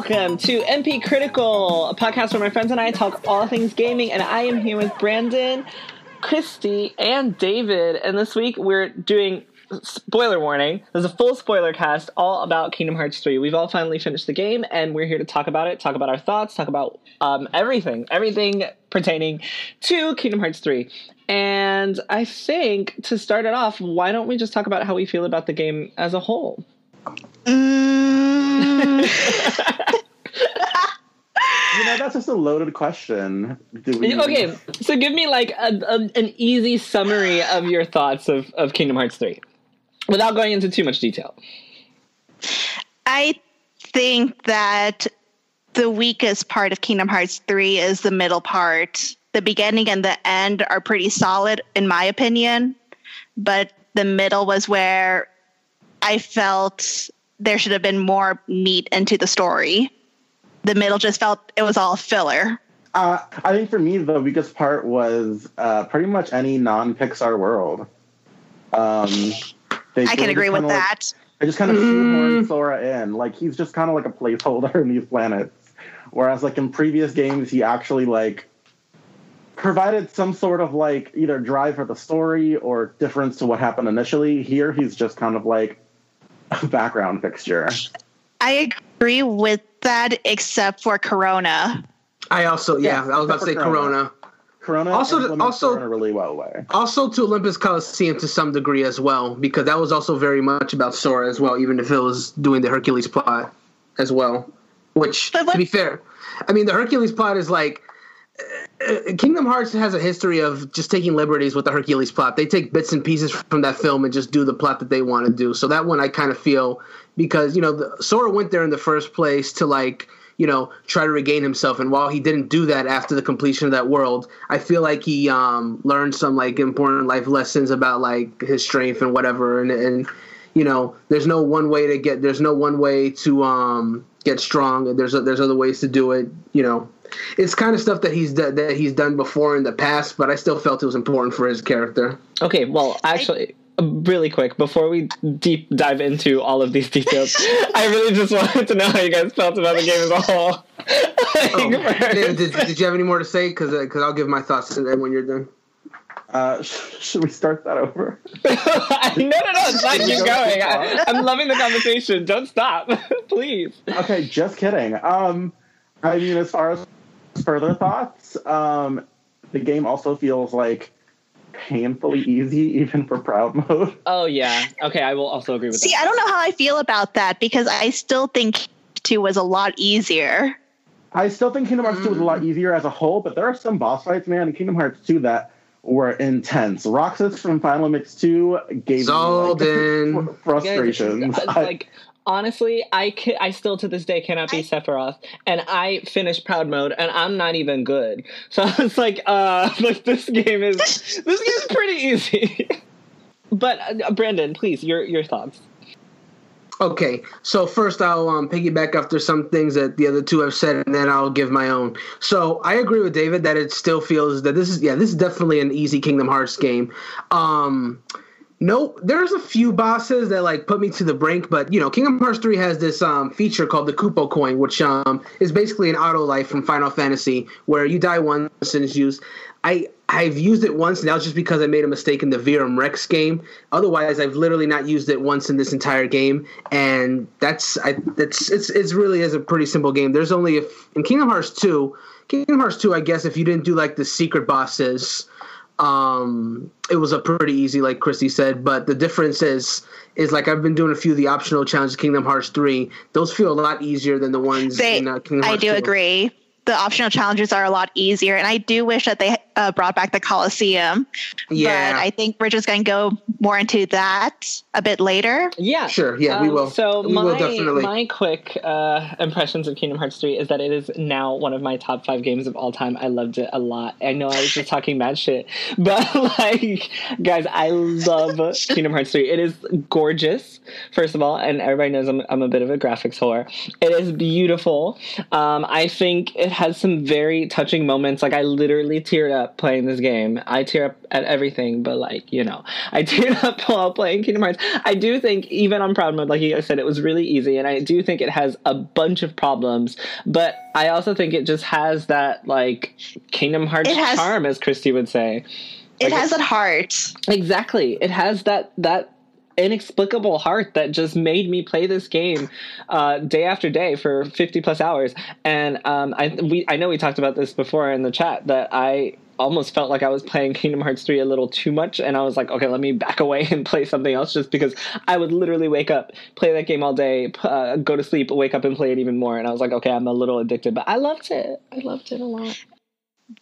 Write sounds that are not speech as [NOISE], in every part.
welcome to MP Critical, a podcast where my friends and I talk all things gaming. And I am here with Brandon, Christy, and David. And this week we're doing spoiler warning. There's a full spoiler cast all about Kingdom Hearts 3. We've all finally finished the game, and we're here to talk about it, talk about our thoughts, talk about um, everything, everything pertaining to Kingdom Hearts 3. And I think to start it off, why don't we just talk about how we feel about the game as a whole? Mm. [LAUGHS] you know, that's just a loaded question. We... Okay, so give me like a, a, an easy summary of your thoughts of, of Kingdom Hearts 3 without going into too much detail. I think that the weakest part of Kingdom Hearts 3 is the middle part. The beginning and the end are pretty solid, in my opinion, but the middle was where I felt there should have been more meat into the story. The middle just felt it was all filler. Uh, I think for me, the weakest part was uh, pretty much any non Pixar world. Um, I can agree with like, that. I just kind of shoehorn Sora in. Like, he's just kind of like a placeholder in these planets. Whereas, like, in previous games, he actually, like, provided some sort of, like, either drive for the story or difference to what happened initially. Here, he's just kind of like background fixture. I agree with that, except for Corona. I also, yeah, yeah I was about to say Corona. Corona. also, also in a really well way. Also to Olympus Coliseum to some degree as well, because that was also very much about Sora as well, even if it was doing the Hercules plot as well. Which, to be fair, I mean the Hercules plot is like Kingdom Hearts has a history of just taking liberties with the Hercules plot. They take bits and pieces from that film and just do the plot that they want to do. So that one I kind of feel because you know the, Sora went there in the first place to like you know try to regain himself, and while he didn't do that after the completion of that world, I feel like he um, learned some like important life lessons about like his strength and whatever, and and you know there's no one way to get there's no one way to um, get strong. There's there's other ways to do it. You know it's kind of stuff that he's that he's done before in the past, but I still felt it was important for his character. Okay, well, actually, really quick before we deep dive into all of these details, [LAUGHS] I really just wanted to know how you guys felt about the game as a whole. oh, [LAUGHS] did, did, you have any more to say? Because because uh, I'll give my thoughts when you're done. Uh, [LAUGHS] should we start that over? no, no, no, it's fine. Keep going. I, am loving the conversation. Don't stop, please. Okay, just kidding. Um, I mean, as far as further thoughts, um, the game also feels like painfully easy [LAUGHS] even for proud mode. Oh yeah. Okay, I will also agree with See, that. See, I don't know how I feel about that because I still think 2 was a lot easier. I still think Kingdom Hearts 2 was a lot easier as a whole, but there are some boss fights, man, in Kingdom Hearts 2 that were intense. Roxas from Final Mix 2 gave Xaldin. me like, frustrations. [LAUGHS] like honestly, I can, I still to this day cannot be Sephiroth, and I finished Proud Mode, and I'm not even good. [LAUGHS] So it's like, uh, [LAUGHS] like this game is [LAUGHS] this game is pretty easy. but uh, Brandon, please, your your thoughts. Okay, so first I'll um, piggyback after some things that the other two have said, and then I'll give my own. So I agree with David that it still feels that this is yeah this is definitely an easy Kingdom Hearts game. Um, Nope. There's a few bosses that like put me to the brink, but you know, Kingdom Hearts 3 has this um, feature called the Kupo coin, which um, is basically an auto life from Final Fantasy, where you die once and it's used. I I've used it once, and that was just because I made a mistake in the Verum Rex game. Otherwise, I've literally not used it once in this entire game, and that's I that's it's it's really is a pretty simple game. There's only if in Kingdom Hearts 2, Kingdom Hearts 2, I guess if you didn't do like the secret bosses um, it was a pretty easy, like Christy said. But the difference is, is like I've been doing a few of the optional challenges, Kingdom Hearts three. Those feel a lot easier than the ones they, in uh, Kingdom Hearts I do 2. agree the optional challenges are a lot easier. And I do wish that they uh, brought back the Coliseum. Yeah. But I think we're just going to go more into that a bit later. Yeah. Sure. Yeah, um, we will. So we my, will definitely. my quick uh, impressions of Kingdom Hearts 3 is that it is now one of my top five games of all time. I loved it a lot. I know I was just talking mad shit, [LAUGHS] but like, guys, I love [LAUGHS] Kingdom Hearts 3. It is gorgeous, first of all, and everybody knows I'm, I'm a bit of a graphics whore. It is beautiful. Um, I think it has some very touching moments. Like I literally teared up up playing this game. I tear up at everything, but like you know, [LAUGHS] I teared up while playing Kingdom Hearts. I do think even on proud mode, like you guys said, it was really easy, and I do think it has a bunch of problems. But I also think it just has that like Kingdom Hearts has- charm, as Christy would say. It has that heart. Exactly. It has that that inexplicable heart that just made me play this game uh, day after day for 50 plus hours. And um, I we I know we talked about this before in the chat that I almost felt like I was playing Kingdom Hearts 3 a little too much and I was like, okay, let me back [LAUGHS] away and play something else just because I would literally wake up, play that game all day, uh, go to sleep, wake up and play it even more and I was like, okay, I'm a little addicted, but I loved it. I loved it a lot.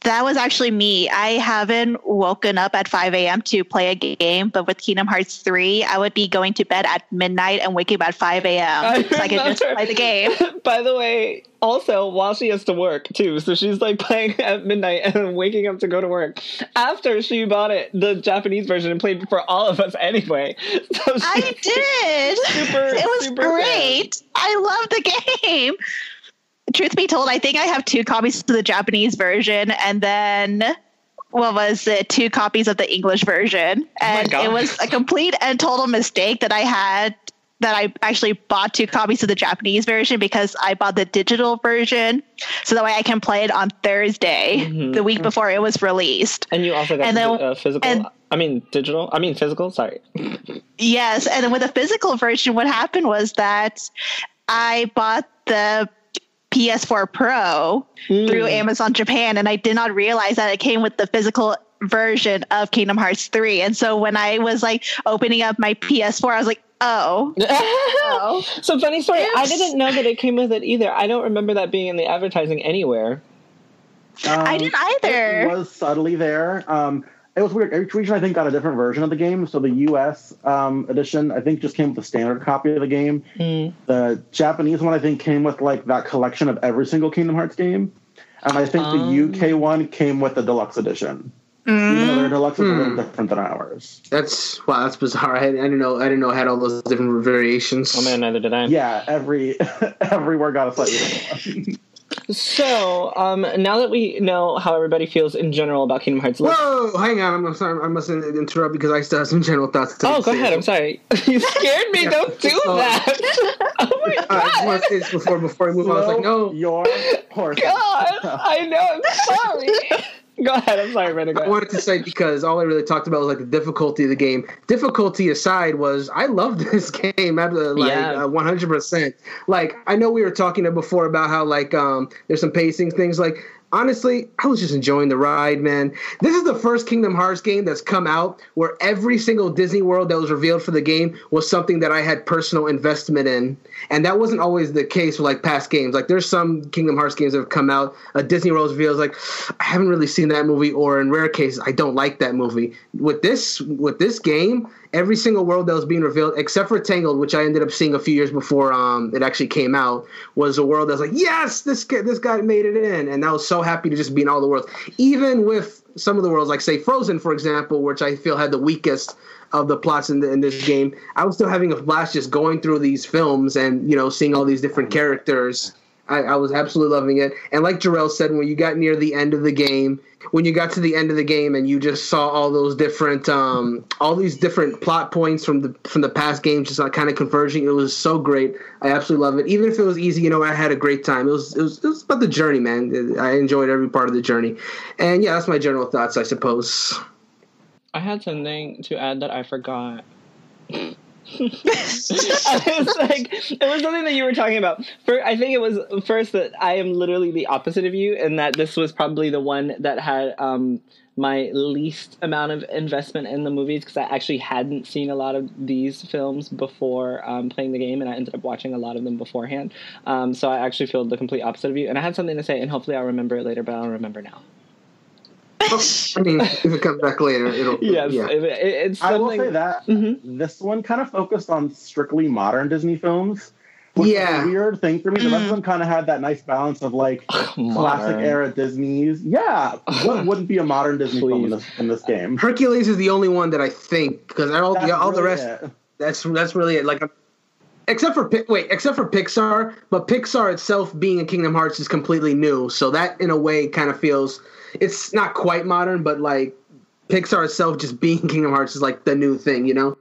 That was actually me. I haven't woken up at 5 a.m. to play a game, but with Kingdom Hearts 3, I would be going to bed at midnight and waking up at 5 a.m. so I could just play the game. [LAUGHS] By the way, also while she has to work too, so she's like [LAUGHS] playing at midnight and waking up to go to work after she bought it, the Japanese version, and played for all of us anyway. [LAUGHS] So I did. Super, it was super great. I love the game. Truth be told, I think I have two copies of the Japanese version and then what was it? Two copies of the English version. And God. it was a complete and total mistake that I had that I actually bought two copies of the Japanese version because I bought the digital version so that way I can play it on Thursday, Mhm. the week before it was released. And you also got And the then- uh, physical. and- I mean digital. I mean physical. Sorry. Yes, and then with the physical version, what happened was that I bought the PS4 Pro through Mm. Amazon Japan, and I did not realize that it came with the physical version of Kingdom Hearts 3. And so when I was like opening up my PS4, I was like, oh, oh. [LAUGHS] [LAUGHS] so funny story. I didn't know that it came with it either. I don't remember that being in the advertising anywhere. I Um, didn't either. It was subtly there. Um, it was weird. Each region, I think, got a different version of the game. So the U.S. Um, edition, I think, just came with a standard copy of the game. Mm. The Japanese one, I think, came with like that collection of every single Kingdom Hearts game. And I think Oh. the UK one came with the deluxe edition. Even though their deluxe is a little Hmm. different than ours. That's wow. That's bizarre. I, I didn't know. I didn't know it had all those different variations. Oh man, neither did I. Yeah, every [LAUGHS] everywhere got a slightly different one. [LAUGHS] So um, now that we know how everybody feels in general about Kingdom Hearts, let's Whoa! Hang on. I'm, I'm sorry. I mustn't interrupt because I still have some general thoughts. to Oh, go say. ahead. I'm sorry. [LAUGHS] You scared me. Yeah. Don't do Oh. that. [LAUGHS] [LAUGHS] Oh my Uh, I just god. want to say this before before I move. on. I was like, no. your horse. God. I know. I'm sorry. [LAUGHS] go ahead. I'm sorry, Brandon. I wanted to say because all I really talked about was like the difficulty of the game. Difficulty aside, was I love [LAUGHS] this game. ab- Like Yeah. hundred percent. Like I know we were talking before about how like um there's some pacing things. Like honestly, I was just enjoying the ride, man. This is the first Kingdom Hearts game that's come out where every single Disney World that was revealed for the game was something that I had personal investment in, and that wasn't always the case with like past games. Like there's some Kingdom Hearts games that have come out, a Disney World reveals like I haven't really seen that movie, or in rare cases I don't like that movie. With this with this game, every single world that was being revealed, except for Tangled, which I ended up seeing a few years before um, it actually came out, was a world that's like, yes, this this guy made it in, and I was so happy to just be in all the worlds, even with some of the worlds, like say Frozen, for example, which I feel had the weakest of the plots in, the, in this game. I was still having a blast just going through these films and you know seeing all these different characters. I, I was absolutely loving it. And like Jarrell said, when you got near the end of the game, when you got to the end of the game and you just saw all those different, um, all these different plot points from the from the past games just like kind of converging, it was so great. I absolutely love it. Even if it was easy, you know, I had a great time. It was it was, it was about the journey, man. I enjoyed every part of the journey. And yeah, that's my general thoughts, I suppose. I had something to add that I forgot. [LAUGHS] I was like, it was something that you were talking about. For I think it was first that I am literally the opposite of you, and that this was probably the one that had um, my least amount of investment in the movies because I actually hadn't seen a lot of these films before um, playing the game, and I ended up watching a lot of them beforehand. Um, so I actually feel the complete opposite of you, and I had something to say, and hopefully I'll remember it later, but I don't remember now. [LAUGHS] I mean, if it comes back later, it'll [LAUGHS] Yes, yeah. it, it, it's I will say that Mhm. this one kind of focused on strictly modern Disney films. Which Yeah. is a weird thing for me. The rest of them kind of had that nice balance of like [SIGHS] classic Modern. era Disney's. Yeah, what [LAUGHS] wouldn't be a modern Disney film in this, in this game? Hercules is the only one that I think because all, That's yeah, all the rest it. that's that's really it. Like, except for wait, except for Pixar, but Pixar itself being in Kingdom Hearts is completely new, so that in a way kind of feels it's not quite modern, but like Pixar itself just [LAUGHS] being Kingdom Hearts is like the new thing, you know?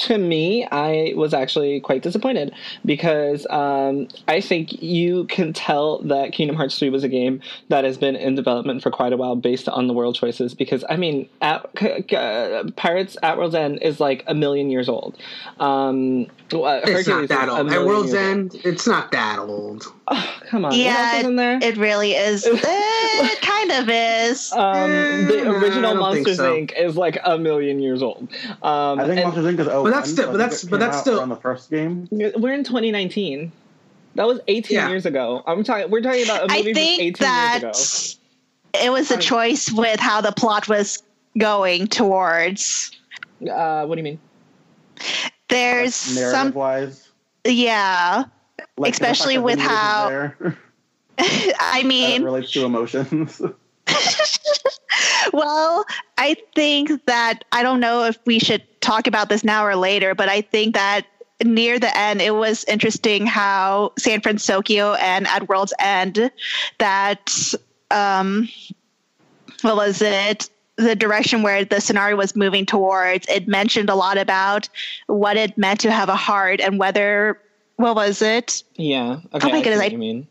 To me, I was actually quite disappointed because um, I think you can tell that Kingdom Hearts 3 was a game that has been in development for quite a while based on the world choices. Because, I mean, at, uh, Pirates at World's End is like a million years old. Um, it's not that old. At World's End, old. it's not that old. Oh, come on. Yeah, it really is. [LAUGHS] it kind of is. Um, the original Monsters so. Inc. is like a million years old. Um, I think and, Monsters Inc. is oh, but that's still, but that's, but that's still on the first game. We're in 2019. That was 18 yeah. years ago. I'm talking. We're talking about a movie I think 18 that years ago. It was a choice with how the plot was going towards. Uh, what do you mean? There's like some wise. Yeah, like especially with how. [LAUGHS] [LAUGHS] I mean, relates to emotions. [LAUGHS] well, I think that I don't know if we should talk about this now or later, but I think that near the end, it was interesting how San Francisco and at World's End that um, what was it? The direction where the scenario was moving towards. It mentioned a lot about what it meant to have a heart and whether what was it? Yeah. Okay. Oh my goodness, I, I mean.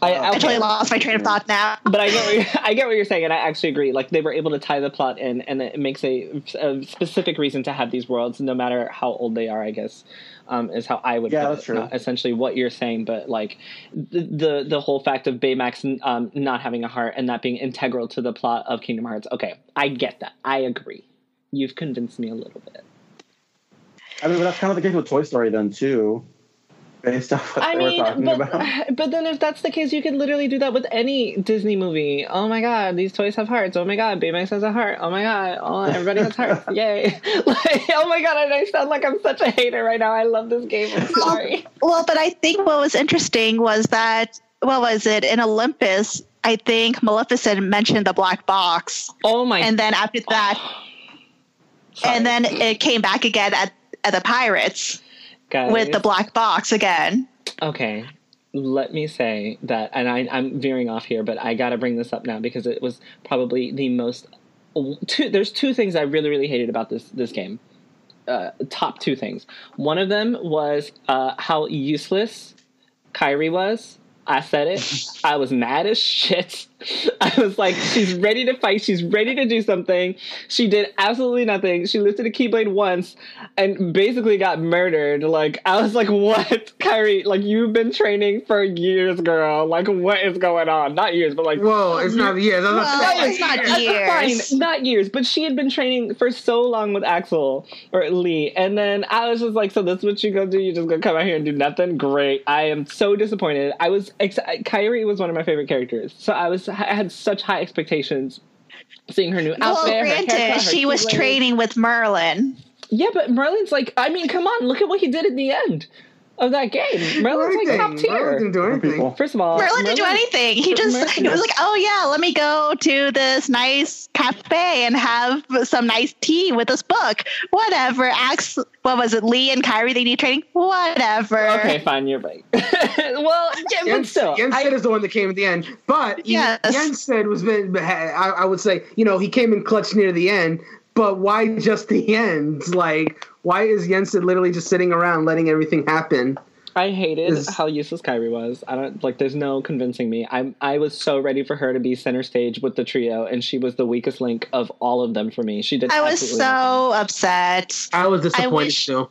I, I, totally lost my train of thought now. but I get, what I get what you're saying, and I actually agree. Like they were able to tie the plot in, and it makes a, a specific reason to have these worlds, no matter how old they are. I guess um, is how I would. Yeah, that's true. Not essentially, what you're saying, but like the the, the whole fact of Baymax um, not having a heart and that being integral to the plot of Kingdom Hearts. Okay, I get that. I agree. You've convinced me a little bit. I mean, but that's kind of the case with Toy Story then too based off what I they mean, were talking but, about. [LAUGHS] But then if that's the case, you could literally do that with any Disney movie. Oh my god, these toys have hearts. Oh my god, Baymax has a heart. Oh my god, oh everybody has hearts. [LAUGHS] Yay. [LAUGHS] like, oh my god, I sound like I'm such a hater right now. I love this game. I'm sorry. Well, well, but I think what was interesting was that what was it in Olympus? I think Maleficent mentioned the black box. Oh my! And then after that, [GASPS] and then it came back again at at the Pirates. Guys, with the black box again. Okay. Let me say that, and I, I'm veering off here, but I got to bring this up now because it was probably the most. Two, there's two things I really, really hated about this this game. Uh, top two things. One of them was uh, how useless Kairi was I said it. [LAUGHS] I was mad as shit. [LAUGHS] I was like, she's ready to fight. She's ready to do something. She did absolutely nothing. She lifted a keyblade once and basically got murdered. Like, I was like, what? [LAUGHS] Kairi, like, you've been training for years, girl. Like, what is going on? Not years, but like. Whoa, it's not years. Well, not, it's not years. Fine, not years. But she had been training for so long with Axel or Lea. And then I was just like, so this is what you gonna do? You just gonna come out here and do nothing? Great. I am so disappointed. I was ex- Kairi was one of my favorite characters, so I was I had such high expectations seeing her new well, outfit. Granted, her haircut, her she was training with Merlin. Yeah, but Merlin's like, I mean, come on, look at what he did at the end of that game. [LAUGHS] Merlin's like top tier. Merlin didn't do anything. First of all, Merlin, didn't do anything. He just Merlin, he was like, "Oh yeah, let me go to this nice cafe and have some nice tea with this book. Whatever." Ask what was it, Lea and Kairi? They need training. Whatever. Okay, fine, you're right. [LAUGHS] well, yeah, Jens, but still, Yen Sid is the one that came at the end. But yes. Yen Sid was, I, I would say, you know, he came in clutch near the end. But why just the end? Like why is Yen Sid literally just sitting around letting everything happen? I hated is, how useless Kairi was. I don't like. There's no convincing me. I I was so ready for her to be center stage with the trio, and she was the weakest link of all of them for me. She did. I was so nothing. upset. I was disappointed I wish, too.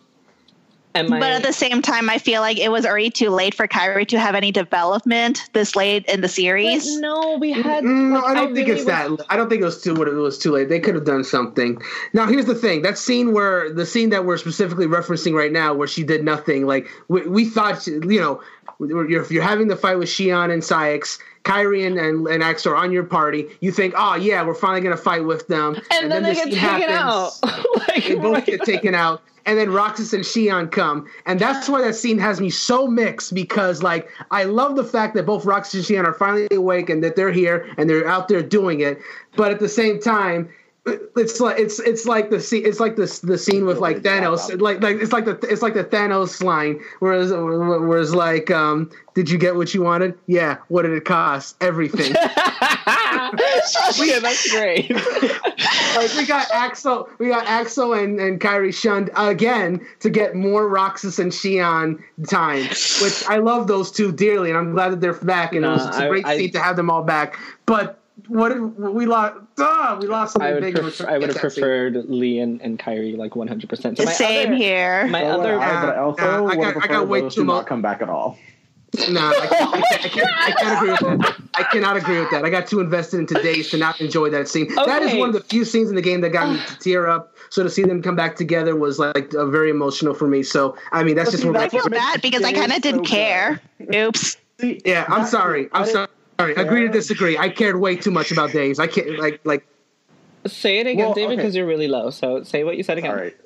I, but at the same time, I feel like it was already too late for Kairi to have any development this late in the series. But no, we had. Mm, like, no, I don't I think really it's was... that. I don't think it was too. What it was too late. They could have done something. Now, here's the thing: that scene where the scene that we're specifically referencing right now, where she did nothing. Like we, we thought, you know, if you're having the fight with Xion and Saïx, Kairi and, and, and X are on your party, you think, oh yeah, we're finally gonna fight with them, and, and then, then, they get taken happens. out. [LAUGHS] like, they both get taken out, and then Roxas and Xion come, and that's why that scene has me so mixed because like I love the fact that both Roxas and Xion are finally awake and that they're here and they're out there doing it, but at the same time it's like it's it's like the scene it's like the the scene with like Thanos like like it's like the it's like the Thanos line whereas whereas like um did you get what you wanted yeah what did it cost everything [LAUGHS] [LAUGHS] yeah, that's great. [LAUGHS] like we got Axel, we got Axel and, and Kairi shunned again to get more Roxas and Xion time, which I love those two dearly, and I'm glad that they're back. And it was it's a great I, scene I, to have them all back. But what did, we lost? Uh, we lost something I would big. Prefer, I would have preferred. Lea and, and Kairi like 100. percent So Same other, here. My oh, other, yeah, but I also uh, I got, I got way too much. Come back at all. No, I can't, I, can't, I, can't, I can't agree with that. I cannot agree with that. I got too invested in Days to not enjoy that scene. Okay. That is one of the few scenes in the game that got me to tear up. So to see them come back together was like uh, very emotional for me. So I mean, that's but just see, that's I feel bad because I kind of didn't so care. Good. Oops. Yeah, I'm sorry. I'm sorry. Agree to uh, disagree. I cared way too much about Days. I can't like like. Say it again, well, David, because okay. you're really low. So say what you said again. All right.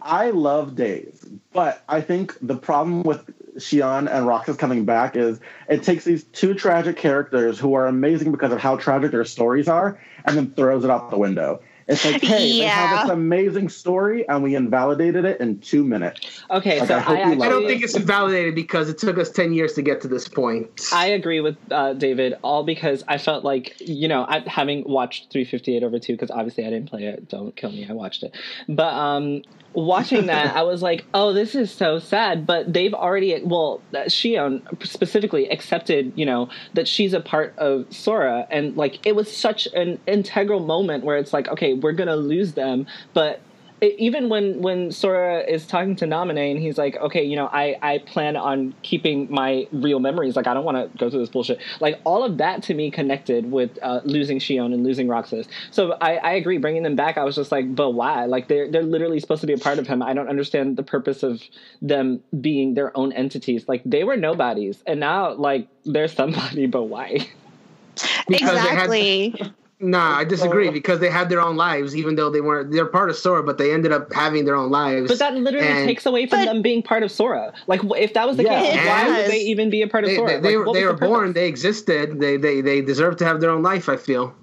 I love Days, but I think the problem with Xion and Roxas coming back is it takes these two tragic characters who are amazing because of how tragic their stories are and then throws it out the window. It's like, hey, yeah. they have this amazing story, and we invalidated it in two minutes. Okay, like, so I, I, I don't think it's invalidated because it took us ten years to get to this point. I agree with uh, David, all because I felt like you know, I, having watched 358 over two, because obviously I didn't play it. Don't kill me, I watched it, but um, watching that, [LAUGHS] I was like, oh, this is so sad. But they've already, well, Xion specifically accepted, you know, that she's a part of Sora. And like, it was such an integral moment where it's like, okay, we're going to lose them. But even when when Sora is talking to Naminé and he's like, okay, you know, I I plan on keeping my real memories. Like I don't want to go through this bullshit. Like all of that to me connected with uh, losing Xion and losing Roxas. So I I agree. Bringing them back, I was just like, but why? Like they're they're literally supposed to be a part of him. I don't understand the purpose of them being their own entities. Like they were nobodies, and now like they're somebody. [LAUGHS] But why? exactly. [LAUGHS] Nah, I disagree because they had their own lives, even though they weren't. They're part of Sora, but they ended up having their own lives. But that literally and, takes away from them being part of Sora. Like, if that was the yeah, case, why would they even be a part of they, Sora? They, they, like, they were the born. They existed. They they they deserve to have their own life. I feel.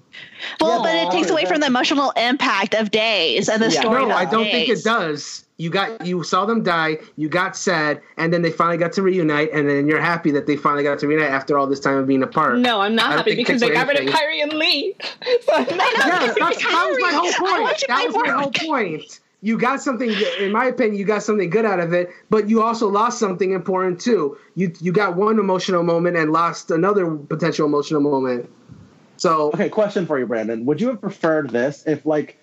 Well, yeah, but it takes away from the emotional impact of days and the yeah. story. No, I don't days. think it does. You got you saw them die, you got sad, and then they finally got to reunite, and then you're happy that they finally got to reunite after all this time of being apart. No, I'm not happy because they got rid of Kairi and Lea. [LAUGHS] So [LAUGHS] yeah, that was my whole point. That was my whole point. You got something, in my opinion, you got something good out of it, but you also lost something important too. You you got one emotional moment and lost another potential emotional moment. So okay, question for you, Brandon. Would you have preferred this if like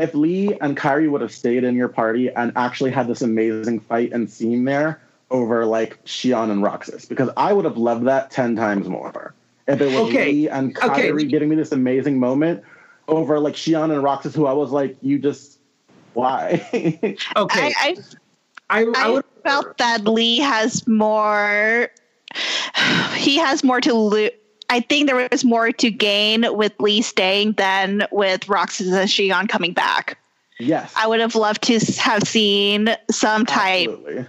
if Lea and Kairi would have stayed in your party and actually had this amazing fight and scene there over like Xion and Roxas, because I would have loved that ten times more. If it was okay. Lea and Kairi okay. getting me this amazing moment over like Xion and Roxas, who I was like, you just why? [LAUGHS] okay. I, I, I, I would, felt that Lea has more. [SIGHS] He has more to lose I think there was more to gain with Lea staying than with Roxas and Xion coming back. Yes. I would have loved to have seen some type Absolutely.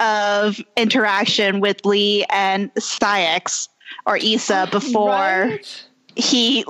of interaction with Lea and Saïx or Isa oh, before right? he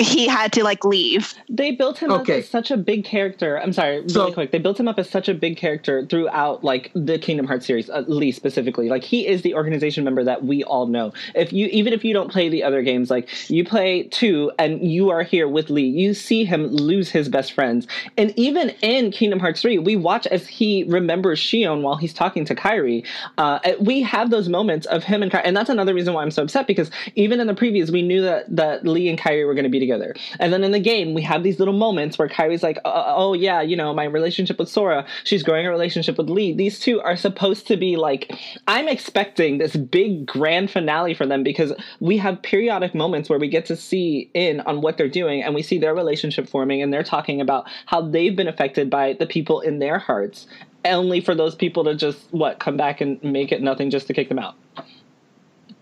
he had to like leave. They built him okay. up as such a big character. I'm sorry, really so, quick. They built him up as such a big character throughout like the Kingdom Hearts series, at least specifically. Like he is the organization member that we all know. If you even if you don't play the other games, like you play two and you are here with Lea, you see him lose his best friends. And even in Kingdom Hearts 3, we watch as he remembers Xion while he's talking to Kairi. Uh, we have those moments of him and Kairi, and that's another reason why I'm so upset because even in the previews, we knew that that Lea and Kairi were going to be together together. And then in the game, we have these little moments where Kairi's like, oh, oh, yeah, you know, my relationship with Sora, she's growing a relationship with Lea. These two are supposed to be like, I'm expecting this big grand finale for them because we have periodic moments where we get to see in on what they're doing and we see their relationship forming and they're talking about how they've been affected by the people in their hearts only for those people to just what come back and make it nothing just to kick them out.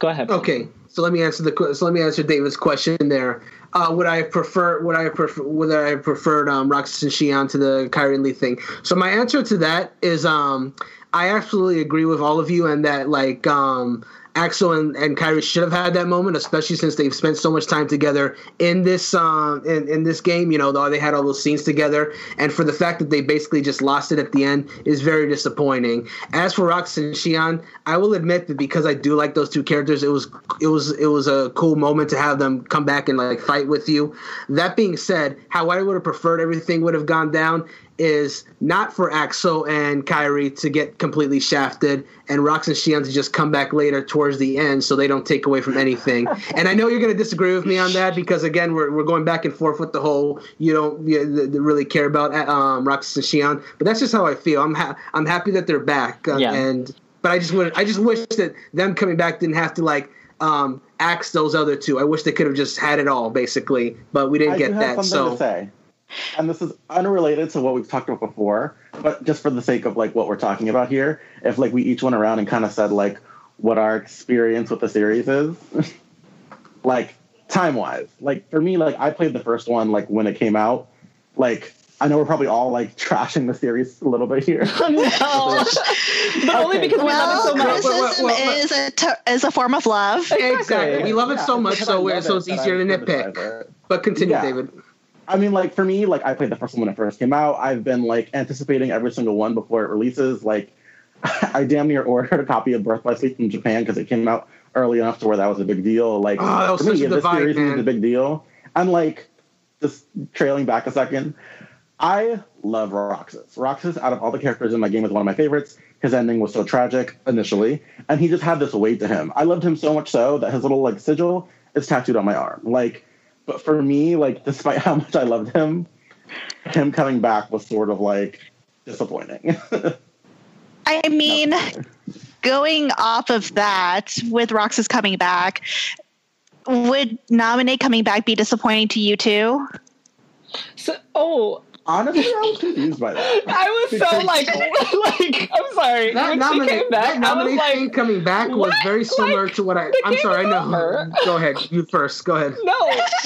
Go ahead. Okay, so let me answer the so let me answer David's question there. Uh, would I prefer would I prefer would I preferred um, Roxas and Xion to the Kairi Lea thing? So my answer to that is um, I absolutely agree with all of you and that like um, Axel and, and Kairi should have had that moment, especially since they've spent so much time together in this um, in, in this game. You know, they had all those scenes together, and for the fact that they basically just lost it at the end is very disappointing. As for Rox and Xion, I will admit that because I do like those two characters, it was it was it was a cool moment to have them come back and like fight with you. That being said, how I would have preferred everything would have gone down is not for Axel and Kairi to get completely shafted and Rox and Xion to just come back later towards the end so they don't take away from anything. [LAUGHS] and I know you're going to disagree with me on that because, again, we're, we're going back and forth with the whole you don't you, really care about um, Rox and Xion. But that's just how I feel. I'm, ha- I'm happy that they're back. Uh, yeah. And But I just, would, I just wish that them coming back didn't have to, like, um, axe those other two. I wish they could have just had it all, basically. But we didn't I get that. so. And this is unrelated to what we've talked about before, but just for the sake of like what we're talking about here, if like we each went around and kind of said like what our experience with the series is, [LAUGHS] like time wise, like for me, like I played the first one like when it came out, like I know we're probably all like trashing the series a little bit here. [LAUGHS] no, but only because we well, love it so much. Criticism well, well, is a t- is a form of love. Exactly. exactly. We love it yeah, so much, so so it's easier to nitpick. But continue, yeah. David. I mean, like for me, like I played the first one when it first came out. I've been like anticipating every single one before it releases. Like, [LAUGHS] I damn near ordered a copy of Birth by Sleep from Japan because it came out early enough to where that was a big deal. Like, oh, for me, this series is a big deal. And like, just trailing back a second, I love Roxas. Roxas, out of all the characters in my game, is one of my favorites. His ending was so tragic initially, and he just had this weight to him. I loved him so much so that his little like sigil is tattooed on my arm. Like but for me, like, despite [LAUGHS] how much I loved him, him coming back was sort of like disappointing. [LAUGHS] I mean, going off of that, with Roxas coming back, would Naminé coming back be disappointing to you too? So, oh, Honestly, I was confused by that. [LAUGHS] I was so like, [LAUGHS] like I'm sorry. That, when nomina- came back, that nomination like, coming back was very similar like, to what I. I'm sorry. I know. Go ahead. You first. Go ahead. No,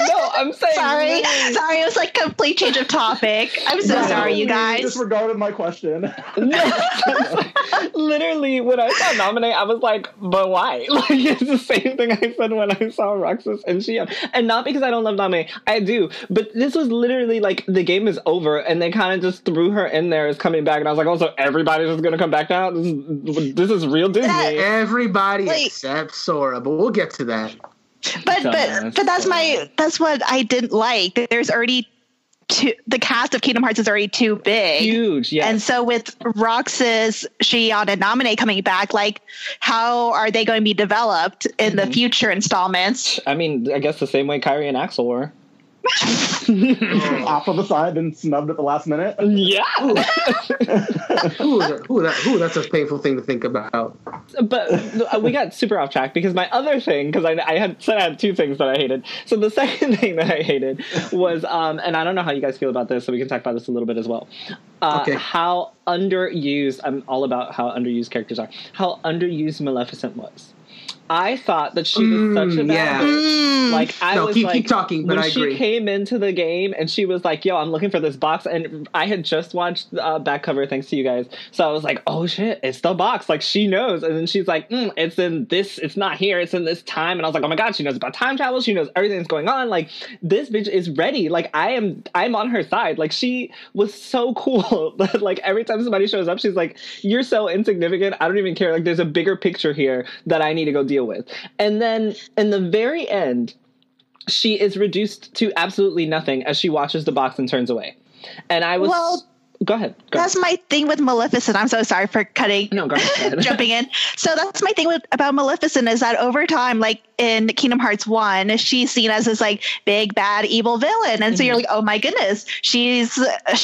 no. I'm saying. sorry, really. sorry. It was like complete change of topic. I'm so no, sorry, you guys. Disregarded my question. [LAUGHS] Literally, when I saw Naminé, I was like, but why? Like it's the same thing I said when I saw Roxas and Xion, and not because I don't love Naminé. I do, but this was literally like the game is over and they kind of just threw her in there as coming back, and I was like, oh, so everybody's just gonna come back now? This is, this is real Disney. Everybody like, except Sora, but we'll get to that. But but but that's my that's what I didn't like. There's already too the cast of Kingdom Hearts is already too big, huge, yeah. And so with Roxas, Xion, and Naminé coming back, like how are they going to be developed in mm-hmm. the future installments? I mean, I guess the same way Kairi and Axel were. [LAUGHS] off of the side and snubbed at the last minute. Yeah. [LAUGHS] ooh, that, ooh, that, ooh, that's a painful thing to think about. But uh, we got super off track because my other thing, because I, I, had said I had two things that I hated. So the [LAUGHS] second thing that I hated was, um, and I don't know how you guys feel about this, so we can talk about this a little bit as well. Uh, okay. How underused, I'm all about how underused characters are, how underused Maleficent was. I thought that she was mm, such a bad yeah. Mm. Like I no, was keep, like, keep talking. when I she agree. came into the game and she was like, "Yo, I'm looking for this box," and I had just watched uh, back cover thanks to you guys, so I was like, "Oh shit, it's the box!" Like she knows, and then she's like, mm, "It's in this. It's not here. It's in this time." And I was like, "Oh my god, she knows about time travel. She knows everything that's going on. Like this bitch is ready. Like I am. I'm on her side. Like she was so [LAUGHS] cool that like every time somebody shows up, she's like, "You're so insignificant. I don't even care. Like there's a bigger picture here that I need to go deal with." And then in the very end, she is reduced to absolutely nothing as she watches the box and turns away. And I was. Well, go ahead. Go that's ahead. my thing with Maleficent. I'm so sorry for cutting. No, go ahead. [LAUGHS] jumping in. So that's my thing with about Maleficent is that over time, like in Kingdom Hearts One, she's seen as this like big bad evil villain, and mm-hmm. so you're like, oh my goodness, she's [LAUGHS]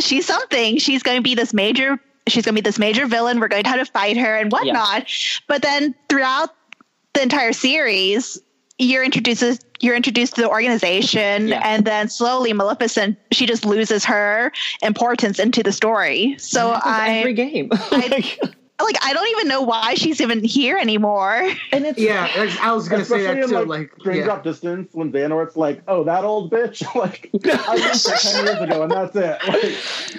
she's something. She's going to be this major. She's going to be this major villain. We're going to have to fight her and whatnot. Yeah. But then throughout the entire series, you're introduced you're introduced to the organization yeah. and then slowly Maleficent she just loses her importance into the story. So I every game. [LAUGHS] I, like I don't even know why she's even here anymore. And it's yeah, I was gonna say that too. Like, like Dream Drop yeah. Distance when Xehanort's like, "Oh, that old bitch!" [LAUGHS] like I used ten years ago, and that's it. [LAUGHS]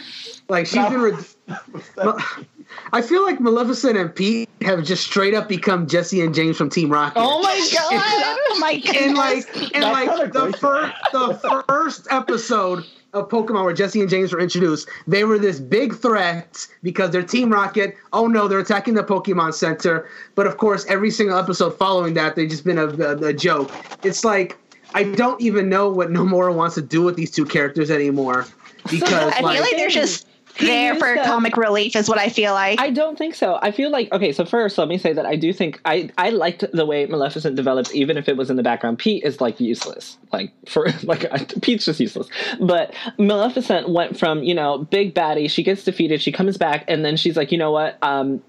Like, like she's been. Re- I feel like Maleficent and Pete have just straight up become Jesse and James from Team Rocket. Oh my [LAUGHS] god! oh my goodness. and like and That's like the first the first episode of Pokemon where Jesse and James were introduced, they were this big threat because they're Team Rocket. Oh no, they're attacking the Pokemon Center. But of course, every single episode following that, they've just been a, a, a joke. It's like I don't even know what Nomura wants to do with these two characters anymore because I like, feel like they're just there for comic relief, is what I feel like. I don't think so. I feel like okay. So first, let me say that I do think I I liked the way Maleficent develops, even if it was in the background. Pete is like useless. Like for [LAUGHS] like Pete's just useless. But Maleficent went from you know big baddie. She gets defeated. She comes back, and then she's like, you know what? Um,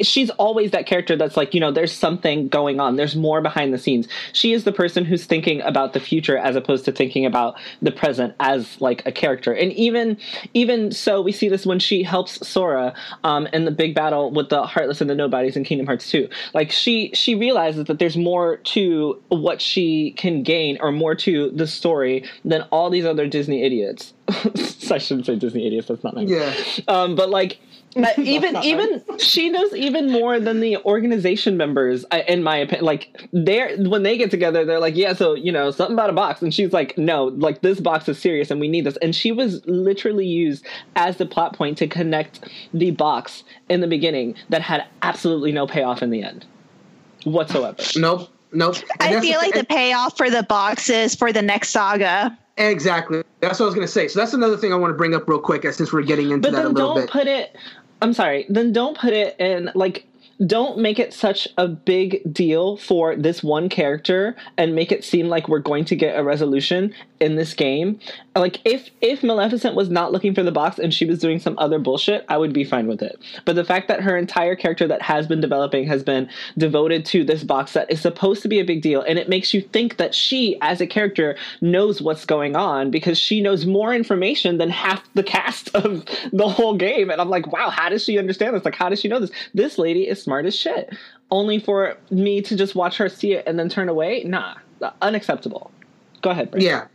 she's always that character that's like you know there's something going on. There's more behind the scenes. She is the person who's thinking about the future as opposed to thinking about the present as like a character. And even even so we see this when she helps sora um, in the big battle with the heartless and the nobodies in kingdom hearts 2 like she she realizes that there's more to what she can gain or more to the story than all these other disney idiots. [LAUGHS] I shouldn't say disney idiots that's not nice yeah. um, but like [LAUGHS] uh, even not even [LAUGHS] she knows even more than the organization members in my opinion like they're when they get together they're like yeah so you know something about a box and she's like no like this box is serious and we need this and she was literally used as the plot point to connect the box in the beginning that had absolutely no payoff in the end whatsoever Nope. Nope. And I feel like the payoff for the boxes for the next saga. Exactly. That's what I was going to say. So that's another thing I want to bring up real quick, since we're getting into but that a then little don't bit. put it i'm sorry then don't put it in like don't make it such a big deal for this one character and make it seem like we're going to get a resolution in this game. Like if if maleficent was not looking for the box and she was doing some other bullshit i would be fine with it. But the fact that her entire character that has been developing has been devoted to this box that is supposed to be a big deal. And it makes you think that she as a character knows what's going on because she knows more information than half the cast [LAUGHS] of the whole game. And i'm like wow how does she understand this? Like how does she know this? This lady is smart as shit. Only for me to just watch her see it and then turn away? Nah. Unacceptable. Go ahead Brandon. Yeah.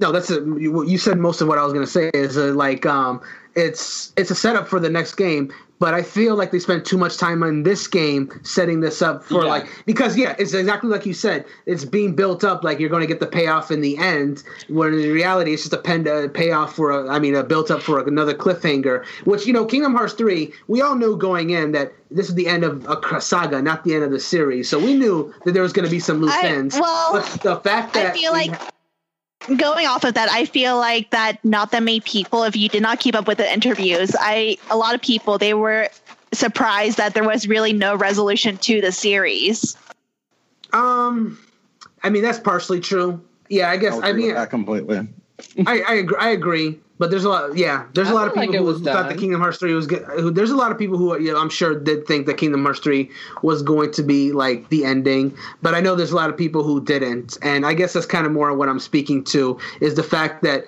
No, that's a, you said most of what I was going to say is uh, like um it's it's a setup for the next game, but I feel like they spent too much time on this game setting this up for Yeah. like because yeah, it's exactly like you said. It's being built up like you're going to get the payoff in the end, when in reality it's just a pen a payoff for a I mean a built up for another cliffhanger. Which you know, Kingdom Hearts three, we all knew going in that this is the end of a saga, not the end of the series. So we knew that there was going to be some loose I- ends. well, but the fact that I feel we like going off of that, I feel like that not that many people, if you did not keep up with the interviews, I a lot of people they were surprised that there was really no resolution to the series. Um, I mean that's partially true. Yeah, I guess. I'll I mean, with that completely. I I agree, I agree. But there's a lot. Yeah, there's a lot of felt like people who thought the. Kingdom Hearts three was good. Who, there's a lot of people who you know, I'm sure did think that Kingdom Hearts three was going to be like the ending. But I know there's a lot of people who didn't, and I guess that's kind of more what I'm speaking to is the fact that.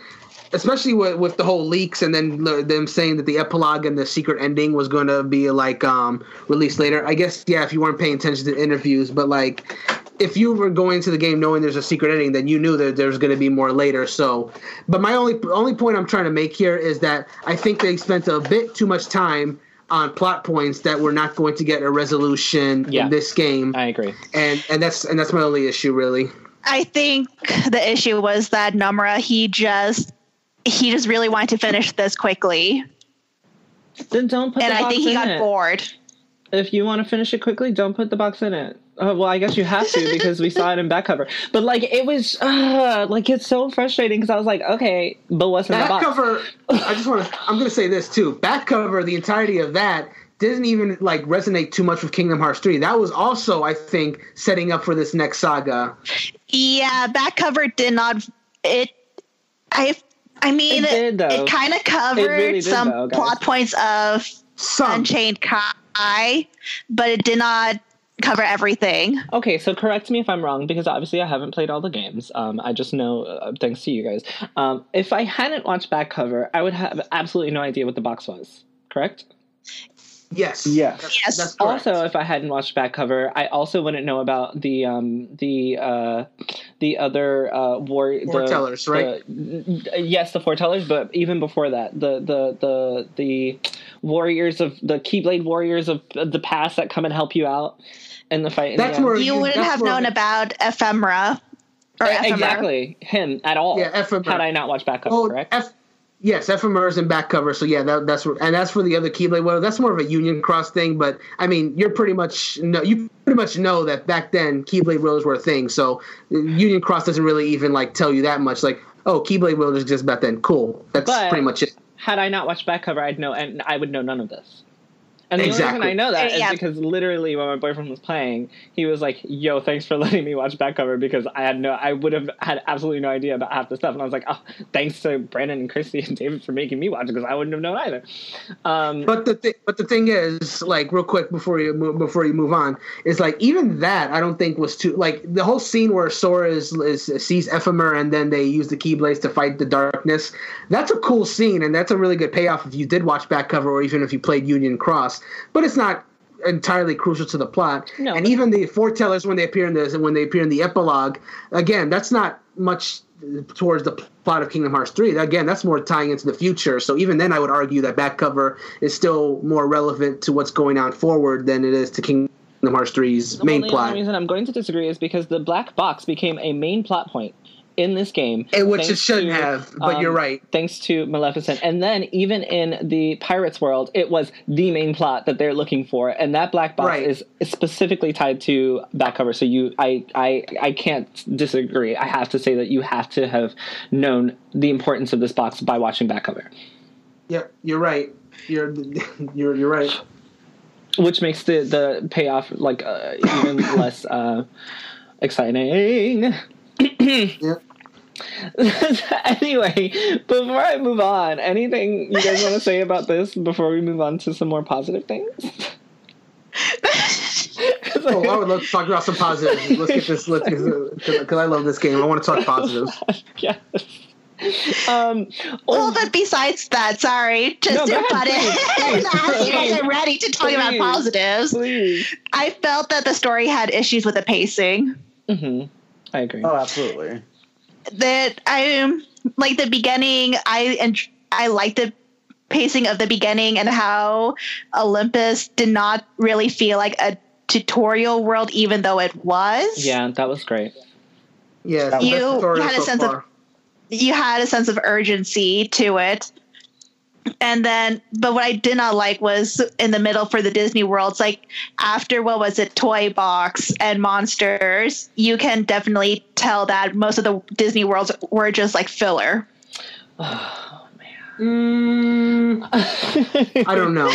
Especially with, with the whole leaks and then the- them saying that the epilogue and the secret ending was going to be like um, released later. I guess yeah, if you weren't paying attention to interviews, but like if you were going into the game knowing there's a secret ending, then you knew that there's going to be more later. So, but my only only point I'm trying to make here is that I think they spent a bit too much time on plot points that we're not going to get a resolution Yeah. in this game, i agree and and that's and that's my only issue really. I think the issue was that Nomura he just he just really wanted to finish this quickly, then don't put and the I think he got it. bored. if you want to finish it quickly, don't put the box in it. Uh, well, I guess you have to because we saw it in back cover. But like, it was uh, like it's so frustrating because I was like, okay, but what's in the Back box? cover. I just want to. I'm going to say this too. Back cover. The entirety of that didn't even like resonate too much with Kingdom Hearts 3. That was also, I think, setting up for this next saga. Yeah, back cover did not it. I I mean It did, though. it kind of covered really did, some though, plot points of Some. Unchained Kai, but it did not cover everything. Okay, so correct me if I'm wrong because obviously I haven't played all the games. Um, I just know uh, thanks to you guys. Um, if I hadn't watched back cover, I would have absolutely no idea what the box was. Correct? Yes. Yes. Yes. That's correct. Also, if I hadn't watched back cover, I also wouldn't know about the um the uh the other uh war the- Foretellers, right? the- yes, the foretellers, but even before that, the the the the warriors of the Keyblade warriors of the past that come and help you out in the fight. in That's end. where you wouldn't that's have known about ephemera or E- exactly him at all. Yeah, ephemera. Had I not watched back cover, Oh, correct? F- yes, ephemera's in back cover. So yeah, that, that's and that's for the other Keyblade. Well, that's more of a Union Cross thing. But I mean, you're pretty much no, you pretty much know that back then Keyblade Wielders were a thing. So uh, Union Cross doesn't really even like tell you that much. Like, oh, Keyblade Wielders exist back then. Cool. That's But- pretty much it. had I not watched back cover, I'd know, and I would know none of this. And the only Exactly. reason I know that is Yeah. because literally when my boyfriend was playing, he was like, "Yo, thanks for letting me watch back cover because I had no, I would have had absolutely no idea about half the stuff." And I was like, "Oh, thanks to Brandon and Christy and David for making me watch it because I wouldn't have known either." Um, But the th- but the thing is, like, real quick before you move, before you move on, is like even that I don't think was too like the whole scene where Sora is, is sees Ephemer and then they use the Keyblades to fight the darkness. That's a cool scene and that's a really good payoff if you did watch back cover or even if you played Union Cross. But it's not entirely crucial to the plot. No, and even the foretellers when they appear in this and when they appear in the epilogue, again, that's not much towards the plot of Kingdom Hearts 3. Again, that's more tying into the future. So even then I would argue that back cover is still more relevant to what's going on forward than it is to Kingdom Hearts 3's well, main the plot. only reason I'm going to disagree is because the black box became a main plot point in this game, Eh, which it shouldn't to, have, but um, you're right. Thanks to Maleficent, and then even in the Pirates world, it was the main plot that they're looking for, and that black box Right. is, specifically tied to back cover. So you, I, I, I can't disagree. I have to say that you have to have known the importance of this box by watching back cover, Yeah, you're right. You're [LAUGHS] you're you're right. which makes the the payoff like uh, even [COUGHS] less uh, exciting. Yeah. [CLEARS THROAT] anyway, before I move on, anything you guys want to say about this before we move on to some more positive things? 'Cause [LAUGHS] Oh, I would love to talk about some positives. Let's get this. Let's because I love this game. I want to talk positives. [LAUGHS] yes. Um, Well, but besides that, sorry, just No, to go ahead, butt please, [LAUGHS] in, as you guys are ready to talk about positives, please. I felt that the story had issues with the pacing. hmm I agree. Oh, absolutely. That I'm like the beginning. I and I liked the pacing of the beginning and how Olympus did not really feel like a tutorial world, even though it was. Yeah, that was great. Yeah, You- you had a so sense of- you had a sense of urgency to it. And then, but what I did not like was in the middle for the Disney worlds, like after what was it, Toy Box and Monsters, you can definitely tell that most of the Disney worlds were just like filler. Oh Mm, man. I don't know.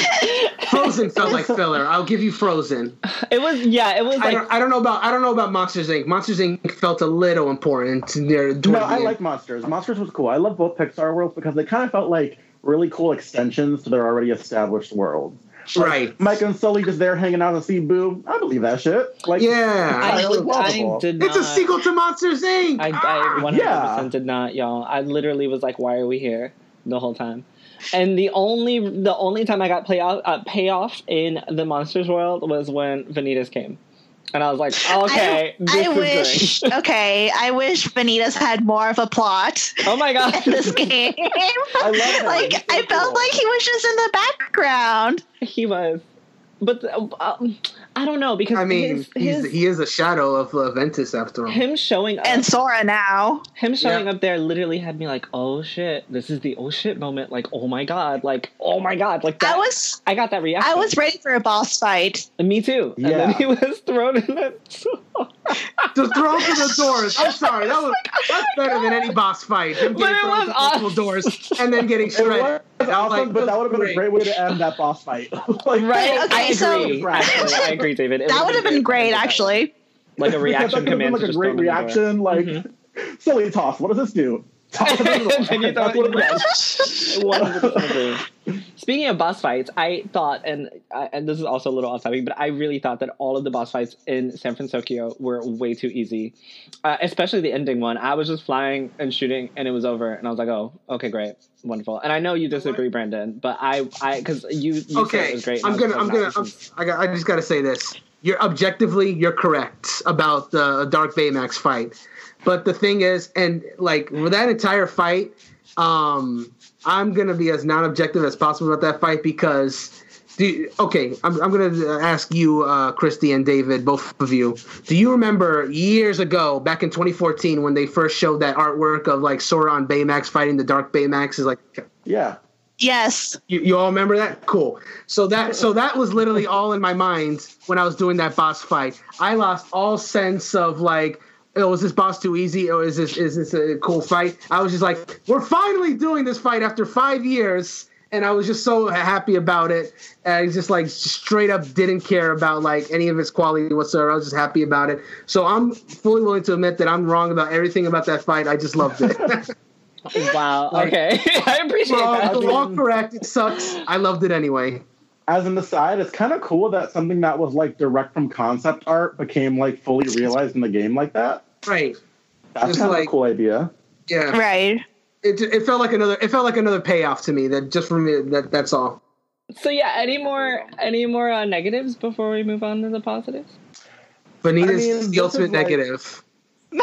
Frozen felt like filler. I'll give you Frozen. It was yeah. It was I like don't, I don't know about I don't know about Monsters Inc. Monsters Inc. felt a little important near. toward No, I like Monsters. Monsters was cool. I love both Pixar worlds because they kind of felt like really cool extensions to their already established world. Like, Right. Mike and Sully just there hanging out and see Boo. I believe that shit. Like, Yeah. I, really I did not. It's a sequel to Monsters Inc. I, Ah! I 100% Yeah. did not, y'all. I literally was like, "Why are we here?" the whole time. And the only the only time I got play out, uh, payoff in the Monsters world was when Vanitas came, and I was like, "Okay, I, I is wish, great." okay, I wish Vanitas had more of a plot oh my god, in this game. [LAUGHS] I love like, so I felt like he was just in the background. he was, but uh, um, I don't know because I mean, his, he's, his he is a shadow of uh, Ventus after all. him showing up And Sora now. him showing Yeah. up there literally had me like, "Oh shit, this is the oh shit moment." Like, "Oh my god," like, "Oh my god," like that. I was I got that reaction. I was ready for a boss fight. Me too. And then Yeah. he was thrown in that. [LAUGHS] [LAUGHS] Just thrown through the doors. I'm sorry, that was [LAUGHS] that's better than any boss fight. Him But getting it thrown was through multiple doors and then getting It shredded. was I awesome, like, but that would have been a great way to end that boss fight. [LAUGHS] like, right? Okay, I so- agree. actually, I agree, David. It That would have been great, actually. [LAUGHS] Like a reaction that could have been command. like a just great throw him in the door. reaction. Like, Mhm. silly toss. What does this do? Toss it in the door. Then you throw That's it what in it the was. 100% agree. speaking of boss fights, I thought, and uh, and this is also a little off topic, but I really thought that all of the boss fights in San Francisco were way too easy, uh, especially the ending one. I was just flying and shooting, and it was over, and I was like, oh, okay, great, wonderful. And I know you disagree, Brandon, but I, I, because you, you said okay, it was great. I'm and I was gonna, I'm gonna, I'm, this is- I, got, I just gotta say this. You're objectively, you're correct about the Dark Baymax fight, but the thing is, and like with that entire fight, um, I'm gonna be as non-objective as possible about that fight because. Do you- okay, I'm, I'm going to ask you, uh, Christy and David, both of you. Do you remember years ago, back in 2014, when they first showed that artwork of like Sora on Baymax fighting the Dark Baymax? Is like Yeah. Yes. you, you all remember that? Cool. So that so that was literally all in my mind when I was doing that boss fight. I lost all sense of like, oh, is this boss too easy or is this is this a cool fight? I was just like, we're finally doing this fight after five years, and I was just so happy about it. And I just like straight up didn't care about like any of its quality whatsoever. I was just happy about it. So I'm fully willing to admit that I'm wrong about everything about that fight. I just loved it. [LAUGHS] wow. Like- okay, [LAUGHS] I appreciate Well, that. all correct. It sucks. I loved it anyway. As an aside, it's kind of cool that something that was like direct from concept art became like fully realized in the game like that. Right. That's Just kind of a cool idea. Yeah. Right. it, it felt like another it felt like another payoff to me that just for me that that's all So yeah, any more any more uh, negatives before we move on to the positives? Vanitas I mean, the ultimate like- negative [LAUGHS]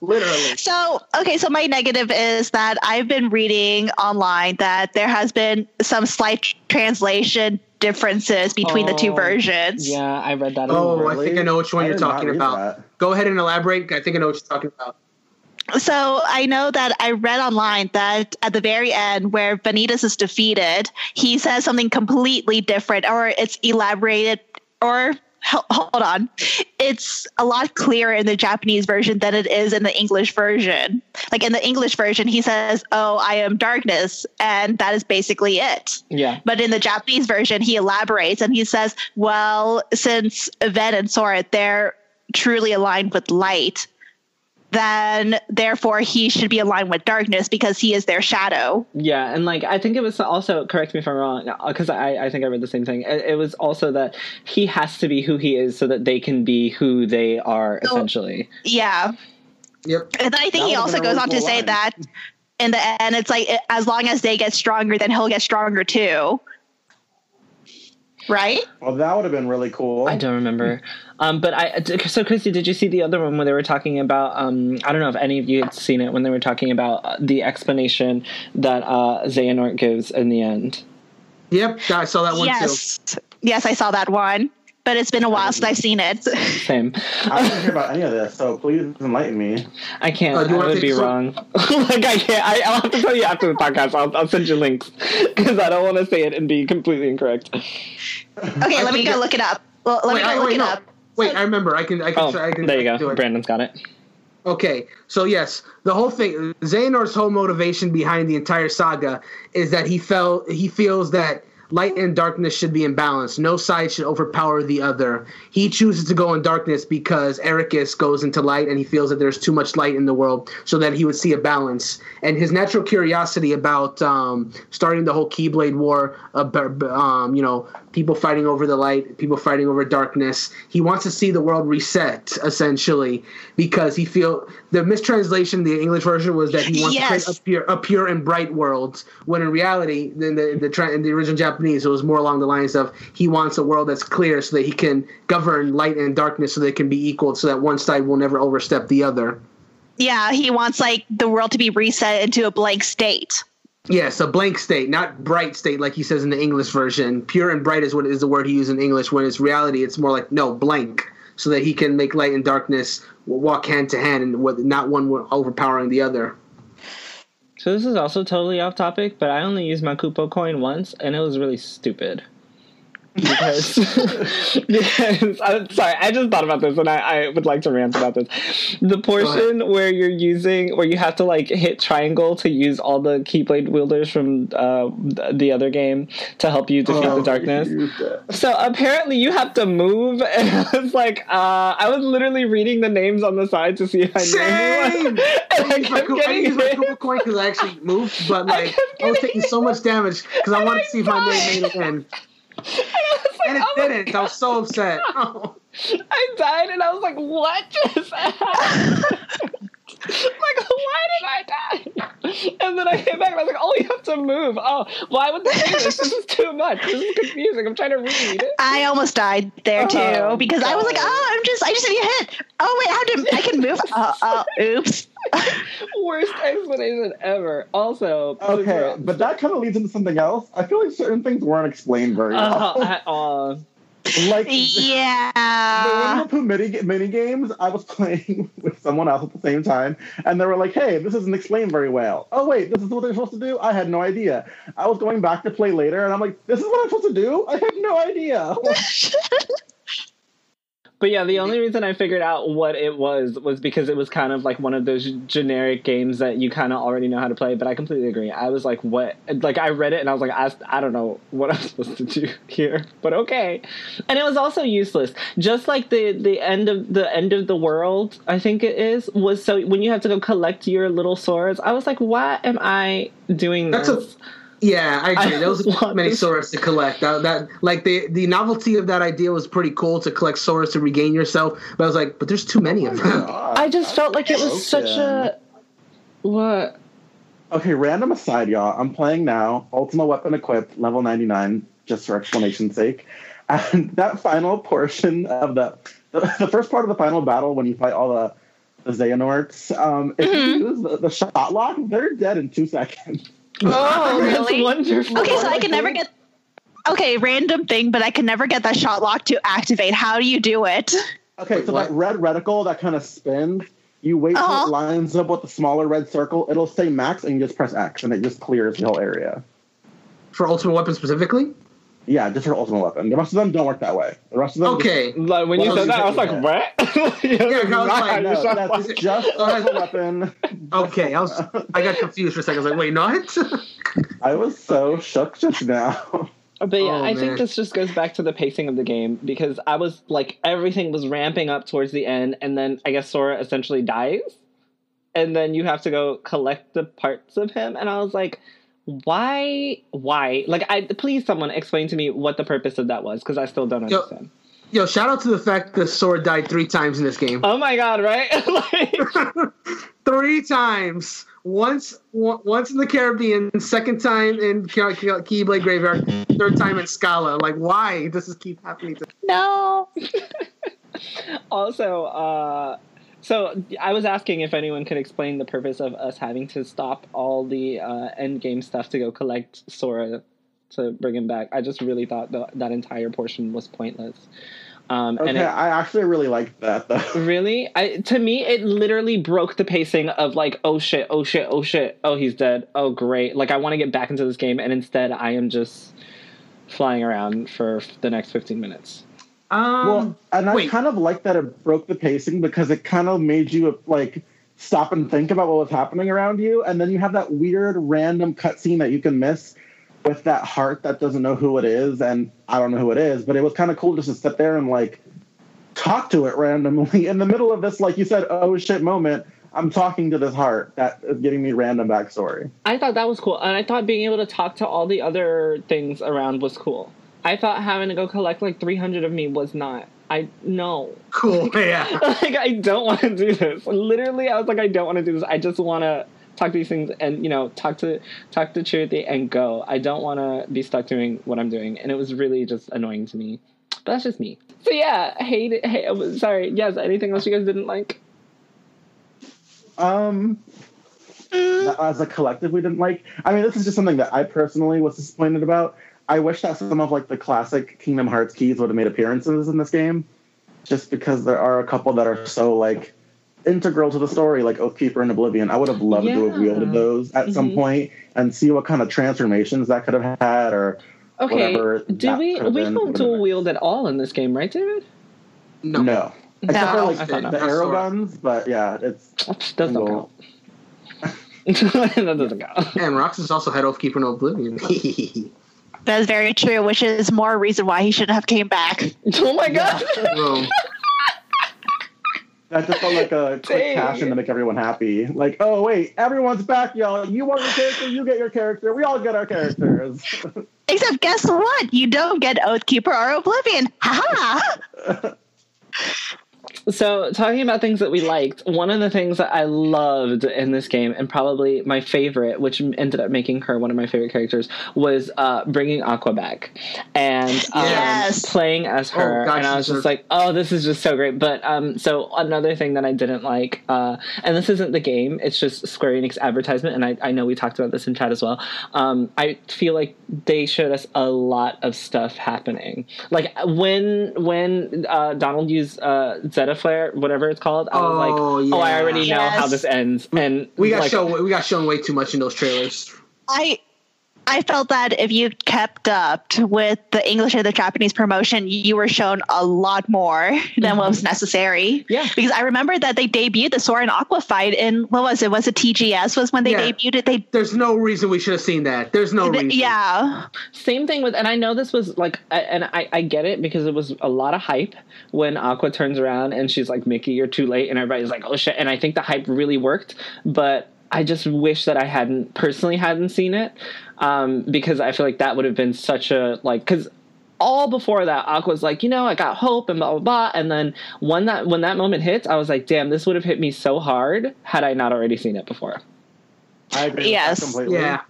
Literally. So, okay, so my negative is that I've been reading online that there has been some slight translation differences between the two oh, versions. Yeah, I read that. Oh, well. I think I know which one I you're talking about. that. go ahead and elaborate i think i know what you're talking about So I know that I read online that at the very end, where Vanitas is defeated, he says something completely different, or it's elaborated, or hel- hold on, it's a lot clearer in the Japanese version than it is in the English version. Like in the English version, he says, "Oh, I am darkness," and that is basically it. Yeah. But in the Japanese version, he elaborates and he says, well, since Ven and Sora, they're truly aligned with light, then therefore he should be aligned with darkness because he is their shadow. Yeah, and like I think it was also correct me if I'm wrong uh, because I I think I read the same thing. It, it was also that he has to be who he is so that they can be who they are So- essentially. Yeah. yep And then I think That he also goes on to cool say that in the end, it's like as long as they get stronger, then he'll get stronger too. Right? Well, that would have been really cool. I don't remember. Um, but I so Christy, did you see the other one where they were talking about? Um, I don't know if any of you had seen it when they were talking about uh, the explanation that uh, Xehanort gives in the end. yep i saw that one yes. Yes, I saw that one. But it's been a while since I've seen it. [LAUGHS] Same. I didn't hear about any of this, so please enlighten me. I can't. Uh, I would be some- wrong. [LAUGHS] like I can't. I, I'll have to tell you after the podcast. I'll, I'll send you links [LAUGHS] because I don't want to say it and be completely incorrect. Okay, let me go look it up. Well, let wait, me I, go look wait, it no. up. wait i remember i can i can Oh, try, i can there you I do go. it. Brandon's got it. Okay, so yes, the whole thing, Xehanort's whole motivation behind the entire saga is that he felt he feels that light and darkness should be in balance. No side should overpower the other. He chooses to go in darkness because Eraqus goes into light, and he feels that there's too much light in the world, so that he would see a balance. And his natural curiosity about um, starting the whole Keyblade War, about, um, you know, people fighting over the light, people fighting over darkness. He wants to see the world reset, essentially, because he feel the mistranslation, the English version was that he wants Yes. to create a pure, a pure and bright world. When in reality, in the the, in the original Japanese, it was more along the lines of he wants a world that's clear, so that he can govern light and darkness, so they can be equal, so that one side will never overstep the other. Yeah, he wants like the world to be reset into a blank state. Yes, a blank state, not bright state like he says in the English version. Pure and bright is what is the word he used in English. When it's reality, it's more like no blank, so that he can make light and darkness walk hand to hand, and not one overpowering the other. So this is also totally off topic, but I only used my Kupo coin once, and it was really stupid. Because [LAUGHS] because I'm sorry, I just thought about this and I, I would like to rant about this. The portion where you're using where you have to like hit triangle to use all the keyblade wielders from uh, the other game to help you defeat Oh, the darkness. So apparently you have to move, [LAUGHS] and I was like, uh, I was literally reading the names on the side to see if I knew Same! anyone, [LAUGHS] and I I my, kept I getting use my hit. Kupo coin because I actually moved, but like kept I, was taking so much damage because I wanted I to see if my name made it in, And I was like, and it oh didn't. I was so upset. Oh. [LAUGHS] I died and I was like, what just happened? [LAUGHS] [LAUGHS] like, why did I die? And then I came back and I was like, oh, you have to move. Oh, why would they do this? This is too much. This is confusing. I'm trying to read. It. I almost died there uh-huh. too Oh, because I was like, oh, I'm just, I just need a hit. Oh wait, how to, I can move. Oh, oh, oops. [LAUGHS] Worst explanation ever. Also, Okay, but that kind of leads into something else. I feel like certain things weren't explained very uh, well. Uh-huh, at all. Like [LAUGHS] Yeah. Winnie the Pooh mini, mini games, I was [LAUGHS] playing with someone else at the same time, and they were like, "Hey, this isn't explained very well." Oh wait, this is what they're supposed to do. I had no idea. I was going back to play later, and I'm like, "This is what I'm supposed to do." I had no idea. [LAUGHS] But yeah, the only reason I figured out what it was was because it was kind of like one of those generic games that you kind of already know how to play. But I completely agree. I was like, what? Like, I read it and I was like, I, I don't know what I'm [LAUGHS] supposed to do here, but okay. And it was also useless. Just like the the end of the end of the world, I think it is was so when you have to go collect your little swords. I was like, why am I doing this? A yeah, I agree. I There was [LAUGHS] want many this- swords to collect. That, that like the the novelty of that idea was pretty cool to collect swords to regain yourself. But I was like, but there's too many of them. I just felt like it was such a what. Okay, random aside, y'all. I'm playing now, Ultimate Weapon equipped, level 99, just for explanation's sake. And [LAUGHS] that final portion of the, the, the first part of the final battle, when you fight all the, the Xehanorts, um, if you use the, the shot lock, they're dead in two seconds. [LAUGHS] Oh, [LAUGHS] really? Wonderful. Okay, so I can never get. Okay, random thing, but I can never get that shot lock to activate. How do you do it? Okay, Wait, so what? that red reticle that kind of spins, you wait till Uh-huh. it lines up with the smaller red circle, it'll say max, and you just press X, and it just clears the whole area. For Ultimate Weapon specifically? Yeah, just for ultimate weapon. The rest of them don't work that way. The rest of them. just- Okay. Like when you said that, I was like, yeah. "What?" [LAUGHS] yeah, 'cause I was like, no, shot [LAUGHS] that's lock. just [LAUGHS] ultimate weapon. Okay, I was I got confused for a second. I was like, wait, not? I was so shook just now. But yeah, Oh, I think this just goes back to the pacing of the game because I was like, everything was ramping up towards the end, and then I guess Sora essentially dies, and then you have to go collect the parts of him, and I was like, why, why? Like, I please someone explain to me what the purpose of that was because I still don't Yo- understand. Yo, shout out to the fact that Sora died three times in this game. Oh my god, right? [LAUGHS] like, [LAUGHS] three times. Once, one- once in the Caribbean, second time in Ke- Ke- Keyblade Graveyard, third time in Scala. Like, why does this keep happening? To- No. [LAUGHS] also, uh, so I was asking if anyone could explain the purpose of us having to stop all the uh, end game stuff to go collect Sora to bring him back. I just really thought that that entire portion was pointless. Um, Okay, and it, I actually really liked that though. [LAUGHS] really, I to me, it literally broke the pacing of like, oh shit, oh shit, oh shit, oh he's dead, oh great. Like I want to get back into this game, and instead I am just flying around for the next fifteen minutes. Um, Well, and I wait. kind of like that it broke the pacing because it kind of made you like stop and think about what was happening around you, and then you have that weird random cutscene that you can miss with that heart that doesn't know who it is, and I don't know who it is, but it was kind of cool just to sit there and like talk to it randomly [LAUGHS] in the middle of this, like you said, oh shit moment. I'm talking to this heart that is giving me random backstory. I thought that was cool, and I thought being able to talk to all the other things around was cool. I thought having to go collect like 300 of me was not. I no, [LAUGHS] cool. Yeah. [LAUGHS] like I don't want to do this. Literally, I was like, I don't want to do this. I just want to talk to these things and you know talk to talk to Chirithy and go. I don't want to be stuck doing what I'm doing, and it was really just annoying to me. But that's just me. So yeah, hate it. Hey, sorry. Yes. Anything else you guys didn't like? Um, as a collective, we didn't like. I mean, this is just something that I personally was disappointed about. I wish that some of like the classic Kingdom Hearts keys would have made appearances in this game, just because there are a couple that are so like integral to the story, like Oathkeeper and Oblivion. I would have loved to have wielded those at some Mhm. point and see what kind of transformations that could have had, or Okay, whatever do we we been don't dual wield at all in this game, right, David? No. No. Except for like the, the arrow guns, but yeah, it's That doesn't Single. count. [LAUGHS] [LAUGHS] that doesn't count. And Roxas also had Oathkeeper in Oblivion. [LAUGHS] That is very true, which is more reason why he shouldn't have came back. [LAUGHS] Oh my god! Boom. that just felt like a [LAUGHS] quick Dang. cash in to make everyone happy. Like, oh wait, everyone's back, y'all. You want your character, you get your character. We all get our characters. [LAUGHS] Except guess what? You don't get Oathkeeper or Oblivion. Ha ha! So, talking about things that we liked, one of the things that I loved in this game, and probably my favorite, which ended up making her one of my favorite characters, was uh, bringing Aqua back and um, Yes. playing as her. Oh, gosh, and I was just like, oh, this is just so great. But um, so another thing that I didn't like, uh, and this isn't the game, it's just Square Enix advertisement, and I, I know we talked about this in chat as well. Um, I feel like they showed us a lot of stuff happening. Like when when uh, Donald used uh, Zeta Flare, whatever it's called, I was Oh, like, oh, I already know Yes. how this ends. And We got like, shown we got shown way too much in those trailers. I I felt that if you kept up with the English or the Japanese promotion, you were shown a lot more than what was mm-hmm. necessary. Yeah. Because I remember that they debuted the Sora and Aqua fight in what was it? Was it TGS? Was when they Yeah. debuted it? They There's no reason we should have seen that. There's no reason. yeah. Same thing with, and I know this was like, and I, I get it because it was a lot of hype when Aqua turns around and she's like, Mickey, you're too late. And everybody's like, oh shit. And I think the hype really worked, but I just wish that I hadn't personally hadn't seen it um, because I feel like that would have been such a, like, because all before that, Aqua's like, you know, I got hope and blah blah blah. And then when that when that moment hits, I was like, damn, this would have hit me so hard had I not already seen it before. I agree Yes. with that completely. Yeah.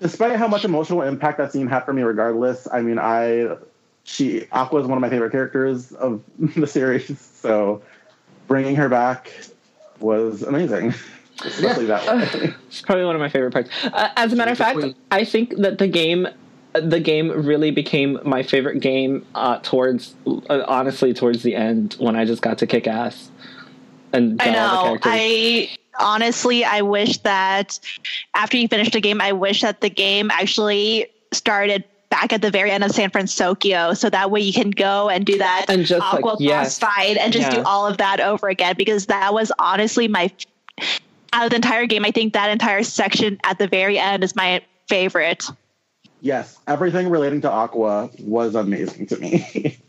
Despite how much emotional impact that scene had for me, regardless, I mean, I she Aqua is one of my favorite characters of [LAUGHS] the series, so bringing her back was amazing. [LAUGHS] Especially that way. [LAUGHS] It's probably one of my favorite parts. Uh, as a matter of fact, queen. I think that the game, the game really became my favorite game uh, towards, uh, honestly, towards the end when I just got to kick ass and I got all the know. I honestly, I wish that after you finish the game, I wish that the game actually started back at the very end of San Francisco, so that way you can go and do that And just, like, Aqua yes. boss fight and just do all of that over again because that was honestly my out of the entire game. I think that entire section at the very end is my favorite. yes, everything relating to Aqua was amazing to me. [LAUGHS]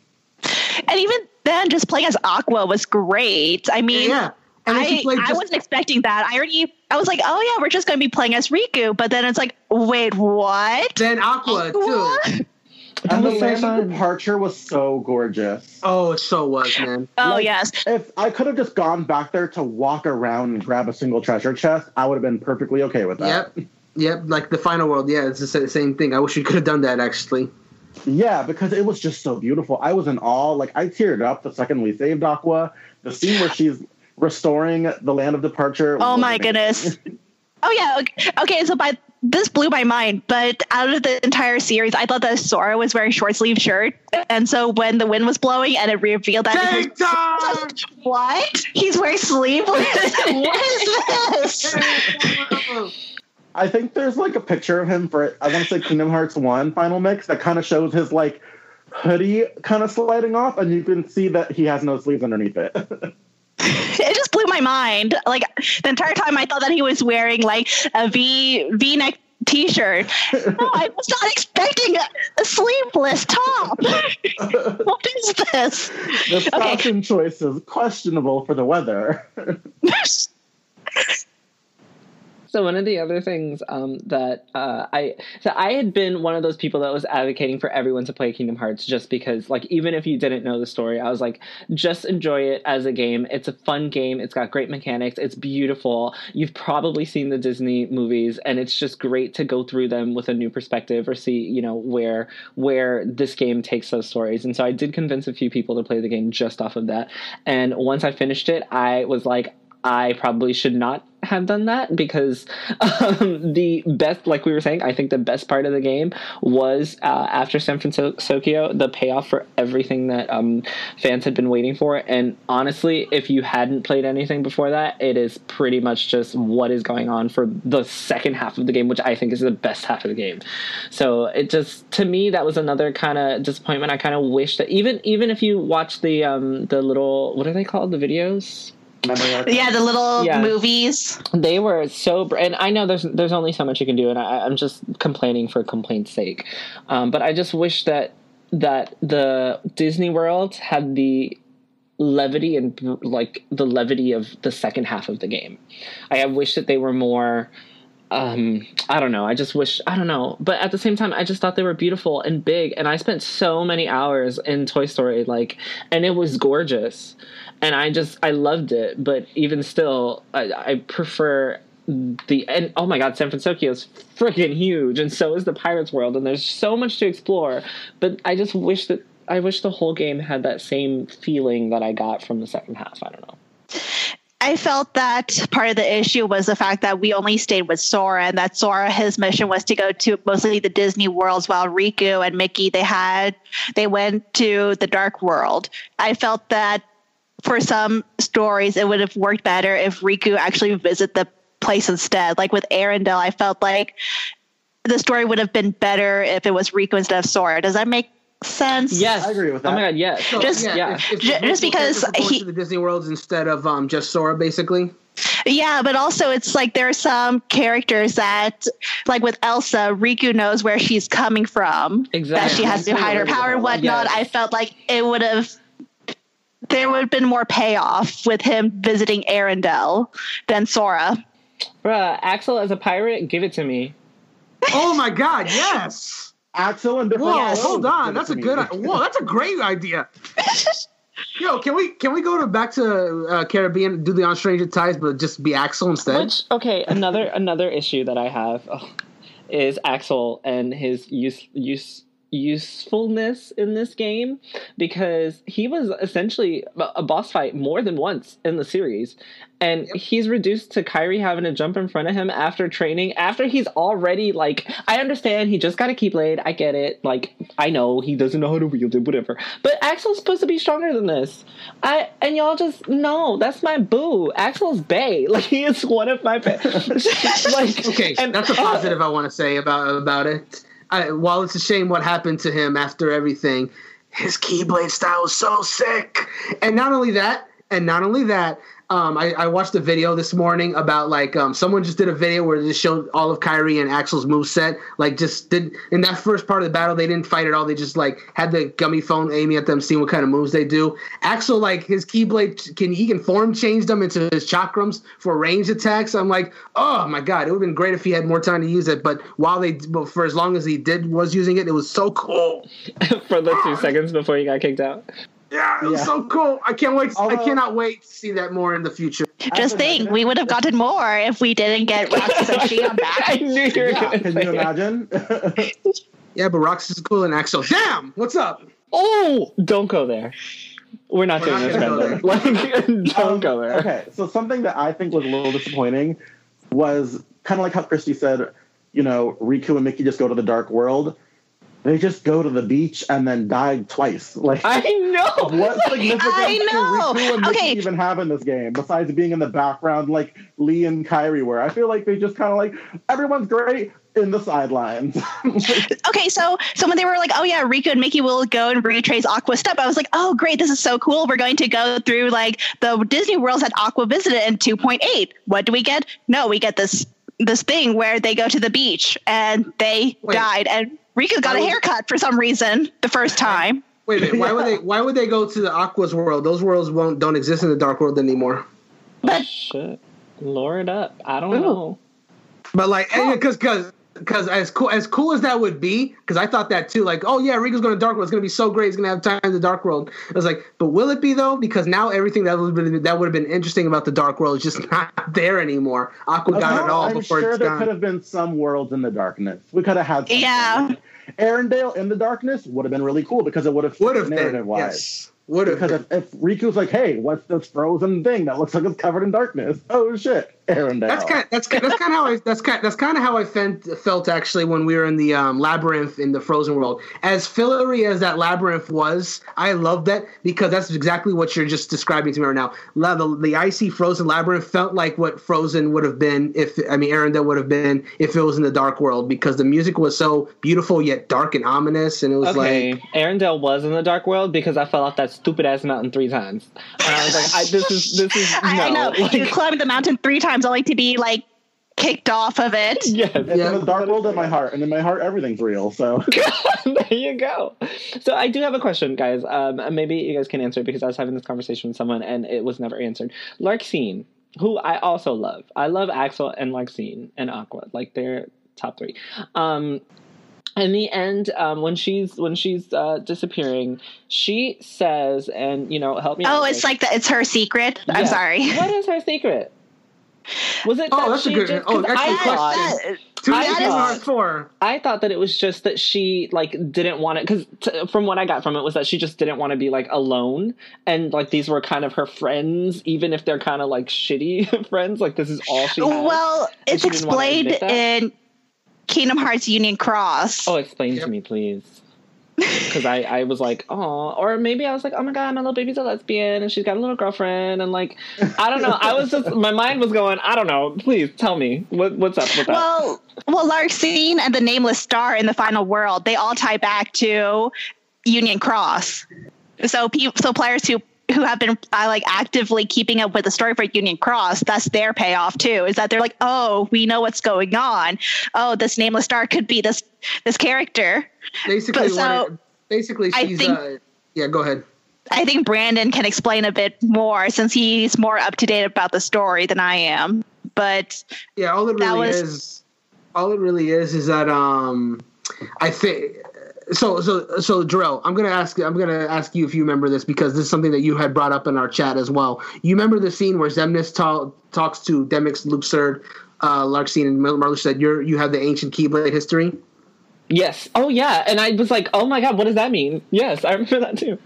And even then, just playing as Aqua was great. I mean, Yeah. And then she I, I wasn't expecting that. I already, I was like, oh yeah, we're just going to be playing as Riku. But then it's like, wait, what? then Aqua too. Aqua? and the was so land of departure was so gorgeous. Oh, it so was, man. Oh Like, yes, If I could have just gone back there to walk around and grab a single treasure chest, I would have been perfectly okay with that. Yep. Yep. Like the final world. Yeah, it's the same thing. I wish we could have done that actually. Yeah, because it was just so beautiful. I was in awe. Like I teared up the second we saved Aqua. The scene where she's restoring the land of departure. Oh my amazing. goodness. [LAUGHS] Oh yeah. Okay, okay, so by this blew my mind, but out of the entire series, I thought that Sora was wearing short sleeve shirt, and so when the wind was blowing and it revealed that he Take time. was, [LAUGHS] what he's wearing sleeveless. [LAUGHS] what is this? I think there's like a picture of him for I want to say Kingdom Hearts One Final Mix that kind of shows his like hoodie kind of sliding off, and you can see that he has no sleeves underneath it. [LAUGHS] [LAUGHS] it just blew my mind. Like the entire time, I thought that he was wearing like a V V neck t shirt. No, I was not expecting a, a sleeveless top. [LAUGHS] what is this? the fashion choice is questionable for the weather. [LAUGHS] So one of the other things um, that uh, I so I had been one of those people that was advocating for everyone to play Kingdom Hearts just because like even if you didn't know the story, I was like just enjoy it as a game. It's a fun game. It's got great mechanics. It's beautiful. You've probably seen the Disney movies, and it's just great to go through them with a new perspective or see you know where where this game takes those stories. And so I did convince a few people to play the game just off of that. And once I finished it, I was like. I probably should not have done that because um, the best, like we were saying, I think the best part of the game was uh, after San Francisco, the payoff for everything that um, fans had been waiting for. And honestly, if you hadn't played anything before that, it is pretty much just what is going on for the second half of the game, which I think is the best half of the game. So it just, to me, that was another kind of disappointment. I kind of wish that even even if you watch the um, the little what are they called the videos yeah, the little yeah. movies. They were so, and I know there's there's only so much you can do, and I, am just complaining for complaint's sake. Um, but I just wish that that the Disney World had the levity and like the levity of the second half of the game. I wish that they were more. Um, I don't know. I just wish I don't know, but at the same time, I just thought they were beautiful and big, and I spent so many hours in Toy Story, like, and it was gorgeous and I just I loved it. But even still, I, I prefer the and oh my god, San Francisco is freaking huge, and so is the Pirates World, and there's so much to explore. But I just wish that I wish the whole game had that same feeling that I got from the second half. I don't know. I felt that part of the issue was the fact that we only stayed with Sora, and that Sora his mission was to go to mostly the Disney worlds, while Riku and Mickey they had they went to the Dark World. I felt that for some stories, it would have worked better if Riku actually visit the place instead. Like with Arendelle, I felt like the story would have been better if it was Riku instead of Sora. Does that make sense? Yes, I agree with that. Oh my god, yes. So, just yeah, if, if just because he to the Disney worlds instead of um, just Sora, basically. Yeah, but also it's like there are some characters that, like with Elsa, Riku knows where she's coming from. Exactly. That she has to hide her power and whatnot. Yes. I felt like it would have there would have been more payoff with him visiting Arendelle than Sora. Bruh, Axel as a pirate, give it to me. Oh my god, yes. Axel and Whoa, hold on. That's a good whoa, that's a great idea. [LAUGHS] Yo, can we can we go to back to uh, Caribbean, do the on Stranger Tides, but just be Axel instead? Which okay, another another issue that I have oh, is Axel and his use use usefulness in this game because he was essentially a boss fight more than once in the series. And yep. he's reduced to Kairi having to jump in front of him after training after he's already like I understand he just got a keyblade I get it. Like I know he doesn't know how to wield it whatever. But Axel's supposed to be stronger than this. I and y'all just no that's my boo. Axel's Bay [LAUGHS] like he is one of my [LAUGHS] [LAUGHS] like okay and, that's a positive uh, I want to say about about it I, while it's a shame what happened to him after everything, his Keyblade style is so sick. And not only that, and not only that, um, I, I, watched a video this morning about like um, someone just did a video where they just showed all of Kairi and Axel's move set. Like just did in that first part of the battle, they didn't fight at all. They just like had the gummy phone aiming at them, seeing what kind of moves they do. Axel like his Keyblade can he can form change them into his chakrams for range attacks. I'm like, oh my god, it would have been great if he had more time to use it. But while they, but for as long as he did was using it, it was so cool. [LAUGHS] for the two seconds before he got kicked out. Yeah, it was yeah. so cool. I can't wait. Although, I cannot wait to see that more in the future. Just think, we would have gotten more if we didn't get Roxas and Xion back. I knew you [LAUGHS] were yeah, Can you [LAUGHS] imagine? yeah, but Roxas is cool and Axel. Damn, what's up? Oh, don't go there. We're not We're doing not this, Bender. [LAUGHS] like, don't um, go there. Okay, so something that I think was a little disappointing was kind of like how Christy said, you know, Riku and Mickey just go to the dark world they just go to the beach and then die twice. [LAUGHS] Like I know what [LAUGHS] significance I know. do Riku and Mickey okay. even have in this game besides being in the background like Lea and Kairi were? I feel like they just kind of like everyone's great in the sidelines. [LAUGHS] okay, so so when they were like, "Oh yeah, Riku and Mickey will go and retrace Aqua Step," I was like, "Oh great, this is so cool. We're going to go through like the Disney worlds that Aqua visited in 2.8. What do we get? No, we get this this thing where they go to the beach and they Wait. died and Riku got a haircut for some reason the first time. Wait a minute. Why would they? [LAUGHS] Why would they go to the Aqua's world? Those worlds won't don't exist in the Dark World anymore. But oh, shit, lure it up. I don't Ooh. know. But like, because because because as cool as cool as that would be, because I thought that too. Like, oh yeah, Riku's going to Dark World. It's going to be so great. He's going to have time in the Dark World. I was like, but will it be though? Because now everything that would been, that would have been interesting about the Dark World is just [LAUGHS] not there anymore. Aqua got it all I'm before sure it's there gone. could have been some worlds in the darkness. We could have had. Yeah. Arendelle in the darkness would have been really cool because it would have would have narrative wise. Yes. Would have Because if, if Riku's like, "Hey, what's this frozen thing that looks like it's covered in darkness?" Oh shit, Arendelle. That's kind. That's kind. That's kind of how I. That's kind. That's kind of how I felt, felt actually when we were in the um, labyrinth in the frozen world. As fillery as that labyrinth was, I loved that because that's exactly what you're just describing to me right now. The, the icy frozen labyrinth felt like what Frozen would have been if I mean Arendelle would have been if it was in the dark world because the music was so beautiful yet dark and ominous, and it was Okay, like Arendelle was in the dark world because I fell off that stupid ass mountain three times, and I was like, I, "This is this is no." I, I know. Like, you climbed the mountain three times only to be like kicked off of it. [LAUGHS] yes, It's Yeah. in the dark world in my heart, and in my heart, everything's real. So [LAUGHS] there you go. So I do have a question, guys. Um, and maybe you guys can answer it because I was having this conversation with someone and it was never answered. Larxene, who I also love. I love Axel and Larxene and Aqua. Like they're top three. Um, in the end, um, when she's when she's uh, disappearing, she says, and you know, help me. Oh, with it's this. like that. It's her secret. I'm sorry. What is her secret? Was it? Oh, that that's a good- Just, oh, 'cause excellent I thought, question. That- two I thought- four. I thought that it was just that she like didn't want it because t- from what I got from it was that she just didn't want to be like alone and like these were kind of her friends even if they're kind of like shitty [LAUGHS] friends like this is all she has. well, it's she explained in Kingdom Hearts Union Cross. oh explain Yep. to me please because I, I was like oh or maybe I was like oh my god my little baby's a lesbian and she's got a little girlfriend and like I don't know. I was just my mind was going I don't know. Please tell me. What what's up with that? Well, well, Larxene and the Nameless Star in the final world, they all tie back to Union Cross. So, pe- so players who who have been uh, like actively keeping up with the story for Union Cross, that's their payoff too. Is that they're like, oh, we know what's going on. Oh, this Nameless Star could be this this character. Basically, But so, it- basically I she's. think- uh, yeah, go ahead. I think Brandon can explain a bit more since he's more up to date about the story than I am. But Yeah, all it really was- is, all it really is, is that um, I think. So so so Jarrell, I'm gonna ask I'm gonna ask you if you remember this because this is something that you had brought up in our chat as well. You remember the scene where Xemnas ta- talks to Demyx, Luxord, uh, Larxene, and Mar- Marluxia said you're you have the ancient Keyblade history. yes oh yeah and I was like oh my god what does that mean yes I remember that too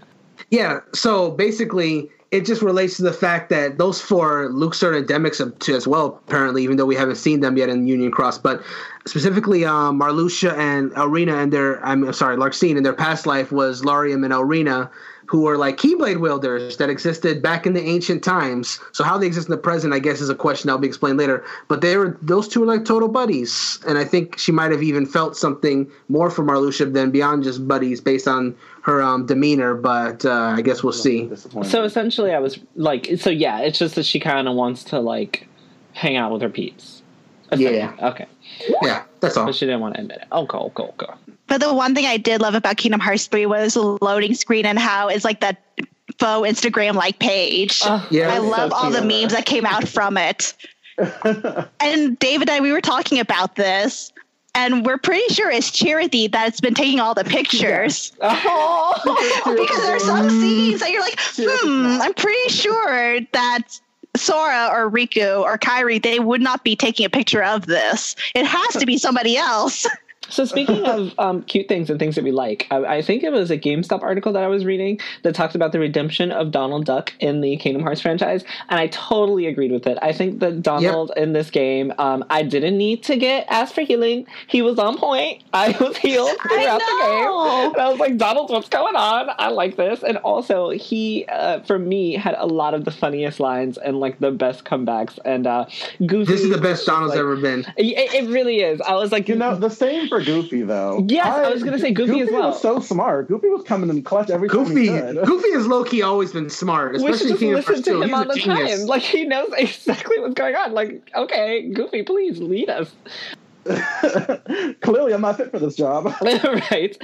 Yeah, so basically, it just relates to the fact that those four, Luxord and Demyx, to as well, apparently, even though we haven't seen them yet in Union Cross, but specifically, um, Marluxia and Elrena and their, I'm sorry, Larxene in their past life was Lauriam and Elrena, who were like Keyblade wielders that existed back in the ancient times. So how they exist in the present, I guess, is a question that'll be explained later. But they were those two were like total buddies, and I think she might have even felt something more for Marluxia than beyond just buddies, based on her um, demeanor. But uh, I guess we'll see. So essentially, I was like, so yeah, it's just that she kind of wants to like hang out with her peeps. Yeah. Okay. Yeah, that's all. But she didn't want to admit it. Okay, okay, okay. But the one thing I did love about Kingdom Hearts 3 was the loading screen and how it's like that faux Instagram like page. Uh, Yeah, I love so all the memes that came out from it. [LAUGHS] and David and I, we were talking about this, and we're pretty sure it's Chirithy that's been taking all the pictures. [LAUGHS] Oh. [LAUGHS] because there are some scenes that you're like, hmm. I'm pretty sure that Sora or Riku or Kairi, they would not be taking a picture of this. It has to be somebody else. [LAUGHS] So speaking of [LAUGHS] um, cute things and things that we like, I, I think it was a GameStop article that I was reading that talks about the redemption of Donald Duck in the Kingdom Hearts franchise, and I totally agreed with it. I think that Donald in this game, um, I didn't need to get asked for healing. He was on point. I was healed [LAUGHS] throughout the game. And I was like, Donald, what's going on? I like this. And also, he, uh, for me, had a lot of the funniest lines and like the best comebacks. And uh, Goofy. This is the best Donald's like- ever been. It, it really is. I was like, You know, the same for Goofy though. Yes, I was gonna say Goofy as well. was so smart. Goofy was coming in clutch every time Goofy. [LAUGHS] Goofy has low key always been smart, especially just Kingdom listen Hearts to 2. him He's all a the genius. time. Like he knows [LAUGHS] exactly what's going on. Like, okay, Goofy, please lead us. [LAUGHS] Clearly, I'm not fit for this job. [LAUGHS] right?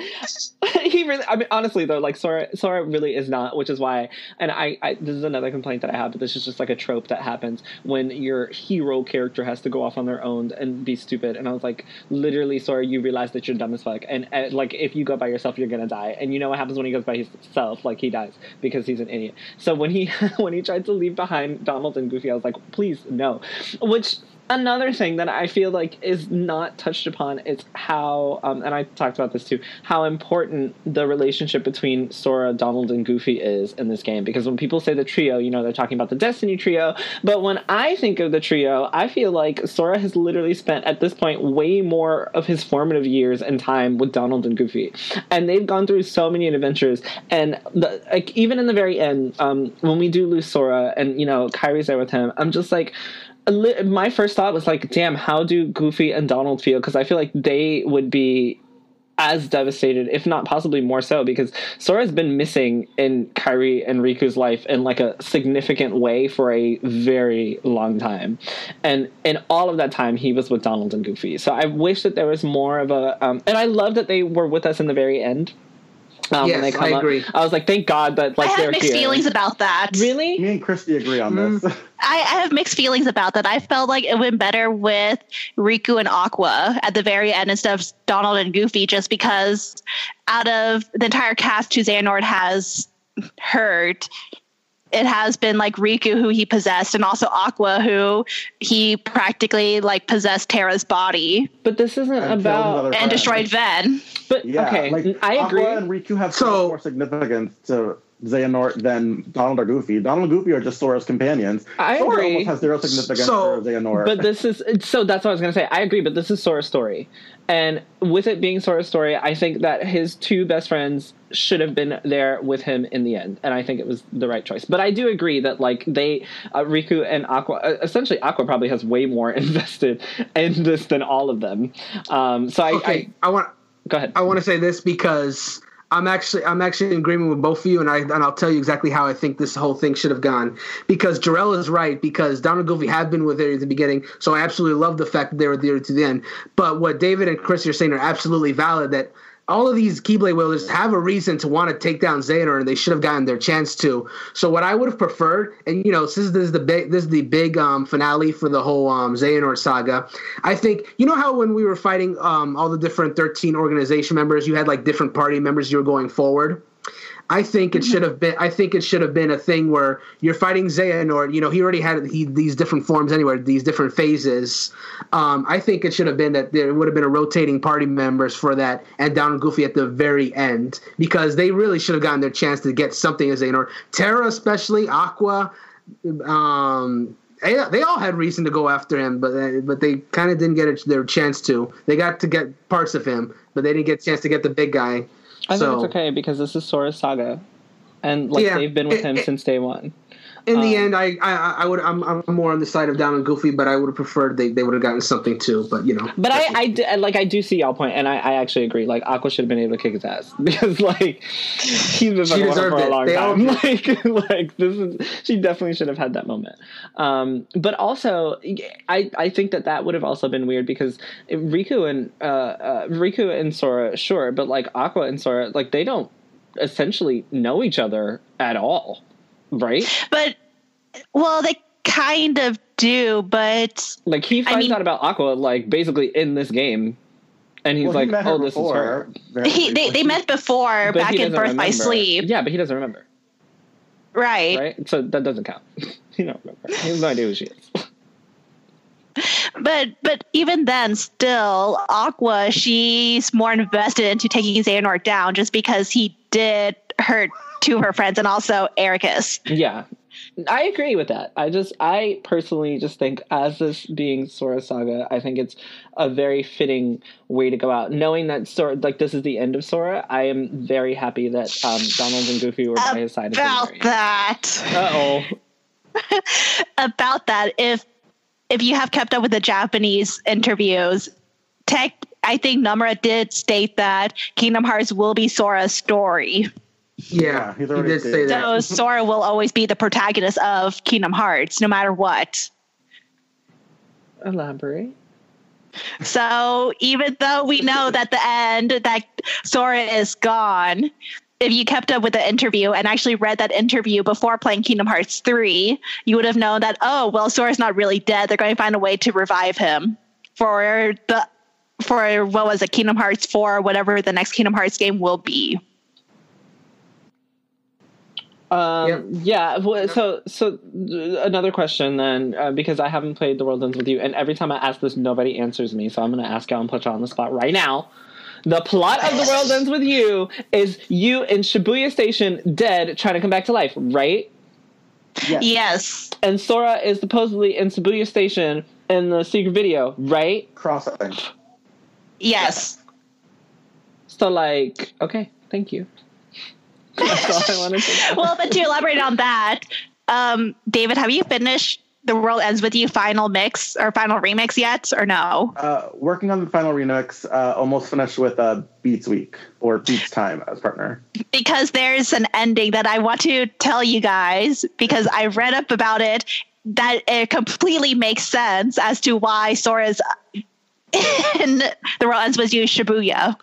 he really. I mean, honestly though, like Sora, Sora really is not. Which is why, and I, I, this is another complaint that I have. But this is just like a trope that happens when your hero character has to go off on their own and be stupid. And I was like, literally, Sora, you realize that you're dumb as fuck. And uh, like, if you go by yourself, you're gonna die. And you know what happens when he goes by himself? Like he dies because he's an idiot. So when he [LAUGHS] when he tried to leave behind Donald and Goofy, I was like, please no. Which another thing that I feel like is not touched upon is how, um, and I talked about this too, how important the relationship between Sora, Donald, and Goofy is in this game. Because when people say the trio, you know, they're talking about the Destiny trio. But when I think of the trio, I feel like Sora has literally spent at this point way more of his formative years and time with Donald and Goofy, and they've gone through so many adventures. And the, like even in the very end, um, when we do lose Sora, and you know Kairi's there with him, I'm just like my first thought was like, damn, how do Goofy and Donald feel? Because I feel like they would be as devastated, if not possibly more so, because Sora's been missing in Kairi and Riku's life in like a significant way for a very long time, and in all of that time he was with Donald and Goofy. So I wish that there was more of a, um, and I love that they were with us in the very end um, yes, when they come I agree. Up. I was like, thank God that like I have mixed here. feelings about that. Really? Me and Christy agree on mm. this. [LAUGHS] I, I, have mixed feelings about that. I felt like it went better with Riku and Aqua at the very end instead of Donald and Goofy, just because out of the entire cast who Xehanort has hurt, it has been like Riku who he possessed and also Aqua who he practically like possessed Terra's body. But this isn't and about and destroyed Ven. But yeah, okay, like, I agree. Aqua and Riku have so more significance to Xehanort than Donald or Goofy. Donald and Goofy are just Sora's companions. I Sora agree. almost has zero significance so, for Xehanort. But this is so that's what I was gonna say. I agree, but this is Sora's story. And with it being Sora's story, I think that his two best friends should have been there with him in the end, and I think it was the right choice. But I do agree that like they, uh, Riku and Aqua, uh, essentially Aqua probably has way more [LAUGHS] invested in this than all of them. Um, so I, okay, I, I want go ahead. I want to say this because I'm actually I'm actually in agreement with both of you, and I and I'll tell you exactly how I think this whole thing should have gone. Because Jarell is right. Because Donald Goofy had been with her at the beginning, so I absolutely love the fact that they were there to the end. But what David and Chris are saying are absolutely valid. That all of these Keyblade wielders have a reason to want to take down Xehanort, and they should have gotten their chance to. So what I would have preferred, and you know, is, this is the big this is the big um, finale for the whole um, Xehanort saga. I think you know how when we were fighting um, all the different thirteen organization members, you had like different party members you were going forward. I think it should have been. I think it should have been a thing where you're fighting Xehanort. You know, he already had he, these different forms anyway, these different phases. Um, I think it should have been that there would have been a rotating party members for that, and Donald and Goofy at the very end because they really should have gotten their chance to get something as Xehanort. Terra, especially Aqua. Um, they, they all had reason to go after him, but but they kind of didn't get their chance to. They got to get parts of him, but they didn't get a chance to get the big guy. I so, think it's okay because this is Sora's saga, and like yeah, they've been with it, him it, since day one in um, the end, I, I, I would I'm, I'm more on the side of Donald and Goofy, but I would have preferred they, they would have gotten something too. But you know, but I, I like I do see y'all point, and I, I actually agree. Like Aqua should have been able to kick his ass [LAUGHS] because like he's been fucking for a long they time. [LAUGHS] Like like this is she definitely should have had that moment. Um, but also I I think that that would have also been weird because Riku and uh, uh Riku and Sora sure, but like Aqua and Sora like they don't essentially know each other at all right? But well, they kind of do, but like he finds I mean, out about Aqua like basically in this game. And he's well, like, he "Oh, this before, is her." He, they, they met before but back in Birth remember. by Sleep. Yeah, but he doesn't remember. Right. Right. So that doesn't count. [LAUGHS] he don't remember. He has no idea who she is. but but even then, still, Aqua, she's more invested into taking Xehanort down just because he did hurt to her friends and also Eraqus. Yeah. I agree with that. I just, I personally just think, as this being Sora Saga, I think it's a very fitting way to go out. Knowing that Sora, like this is the end of Sora, I am very happy that um, Donald and Goofy were by his side. About that. Uh oh. [LAUGHS] About that, if if you have kept up with the Japanese interviews, tech, I think Nomura did state that Kingdom Hearts will be Sora's story. Yeah, he did say that. So Sora will always be the protagonist of Kingdom Hearts, no matter what. Elaborate. So even though we know that the end that Sora is gone, if you kept up with the interview and actually read that interview before playing Kingdom Hearts 3, you would have known that, oh, well, Sora's not really dead. They're going to find a way to revive him for the for what was it, Kingdom Hearts 4, whatever the next Kingdom Hearts game will be. Um, Yep. Yeah. well, So, so another question then, uh, because I haven't played The World Ends with You, and every time I ask this, nobody answers me. So I'm going to ask y'all and put you on the spot right now. The plot of The World Ends with You is you in Shibuya Station, dead, trying to come back to life, right? Yes. Yes. And Sora is supposedly in Shibuya Station in the secret video, right? Crossing. Yes. So, like, okay, thank you. That's all I wanted to know. [LAUGHS] Well, but to elaborate on that, um, David, have you finished The World Ends With You final mix or final remix yet, or no? Uh, working on the final remix, uh, almost finished with uh, Beats Week or Beats Time as partner. Because there's an ending that I want to tell you guys because I read up about it that it completely makes sense as to why Sora's [LAUGHS] in The World Ends With You Shibuya.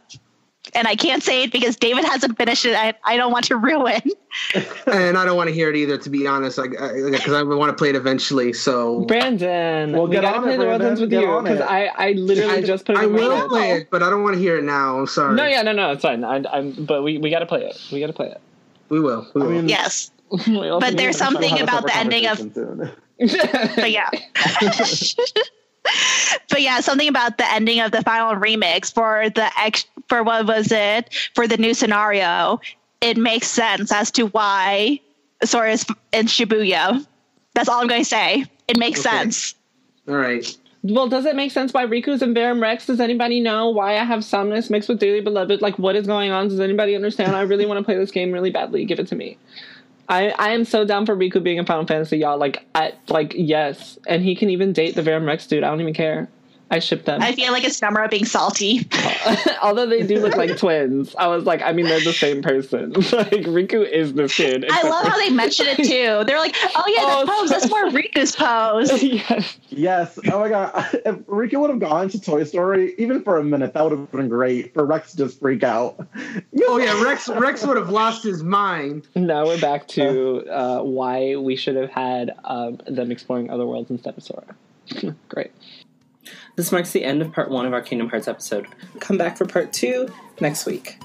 And I can't say it because David hasn't finished it. I, I don't want to ruin. and I don't want to hear it either, to be honest, because I, want to play it eventually. So Brandon, Well, we get gotta on play it, The World Brandon. with Get You because. I, I literally I, just put it I in my will notes. play it, but I don't want to hear it now. I'm sorry. No, yeah, no, no, it's fine. I, I'm, but we, we got to play it. We got to play it. we will. We I will. mean, Yes. [LAUGHS] We But there's something We'll have a about the ending of [LAUGHS] but yeah. [LAUGHS] but yeah, something about the ending of the final remix for the ex for what was it for the new scenario. It makes sense as to why Sora is in Shibuya. That's all I'm going to say. It makes Okay. sense. All right. well, does it make sense why Riku's in Verum Rex? Does anybody know why I have Somnus mixed with Dearly Beloved? Like, what is going on? Does anybody understand? I really want to play this game really badly. Give it to me. I, I am so down for Riku being in Final Fantasy, y'all. Like, I, like yes, and he can even date the Verum Rex dude. I don't even care. I ship them. I feel like it's Nomura being salty. [LAUGHS] Although they do look like twins, I was like, I mean, they're the same person. [LAUGHS] like Riku is this kid. I love how they mention it too. They're like, "Oh yeah, Oh, the pose. That's more Riku's pose." [LAUGHS] yes. Yes. Oh my god. If Riku would have gone to Toy Story, even for a minute, that would have been great for Rex to just freak out. Oh yeah, Rex. Rex would have lost his mind. Now we're back to uh, why we should have had um, them exploring other worlds instead of Sora. Great. This marks the end of part one of our Kingdom Hearts episode. Come back for part two next week.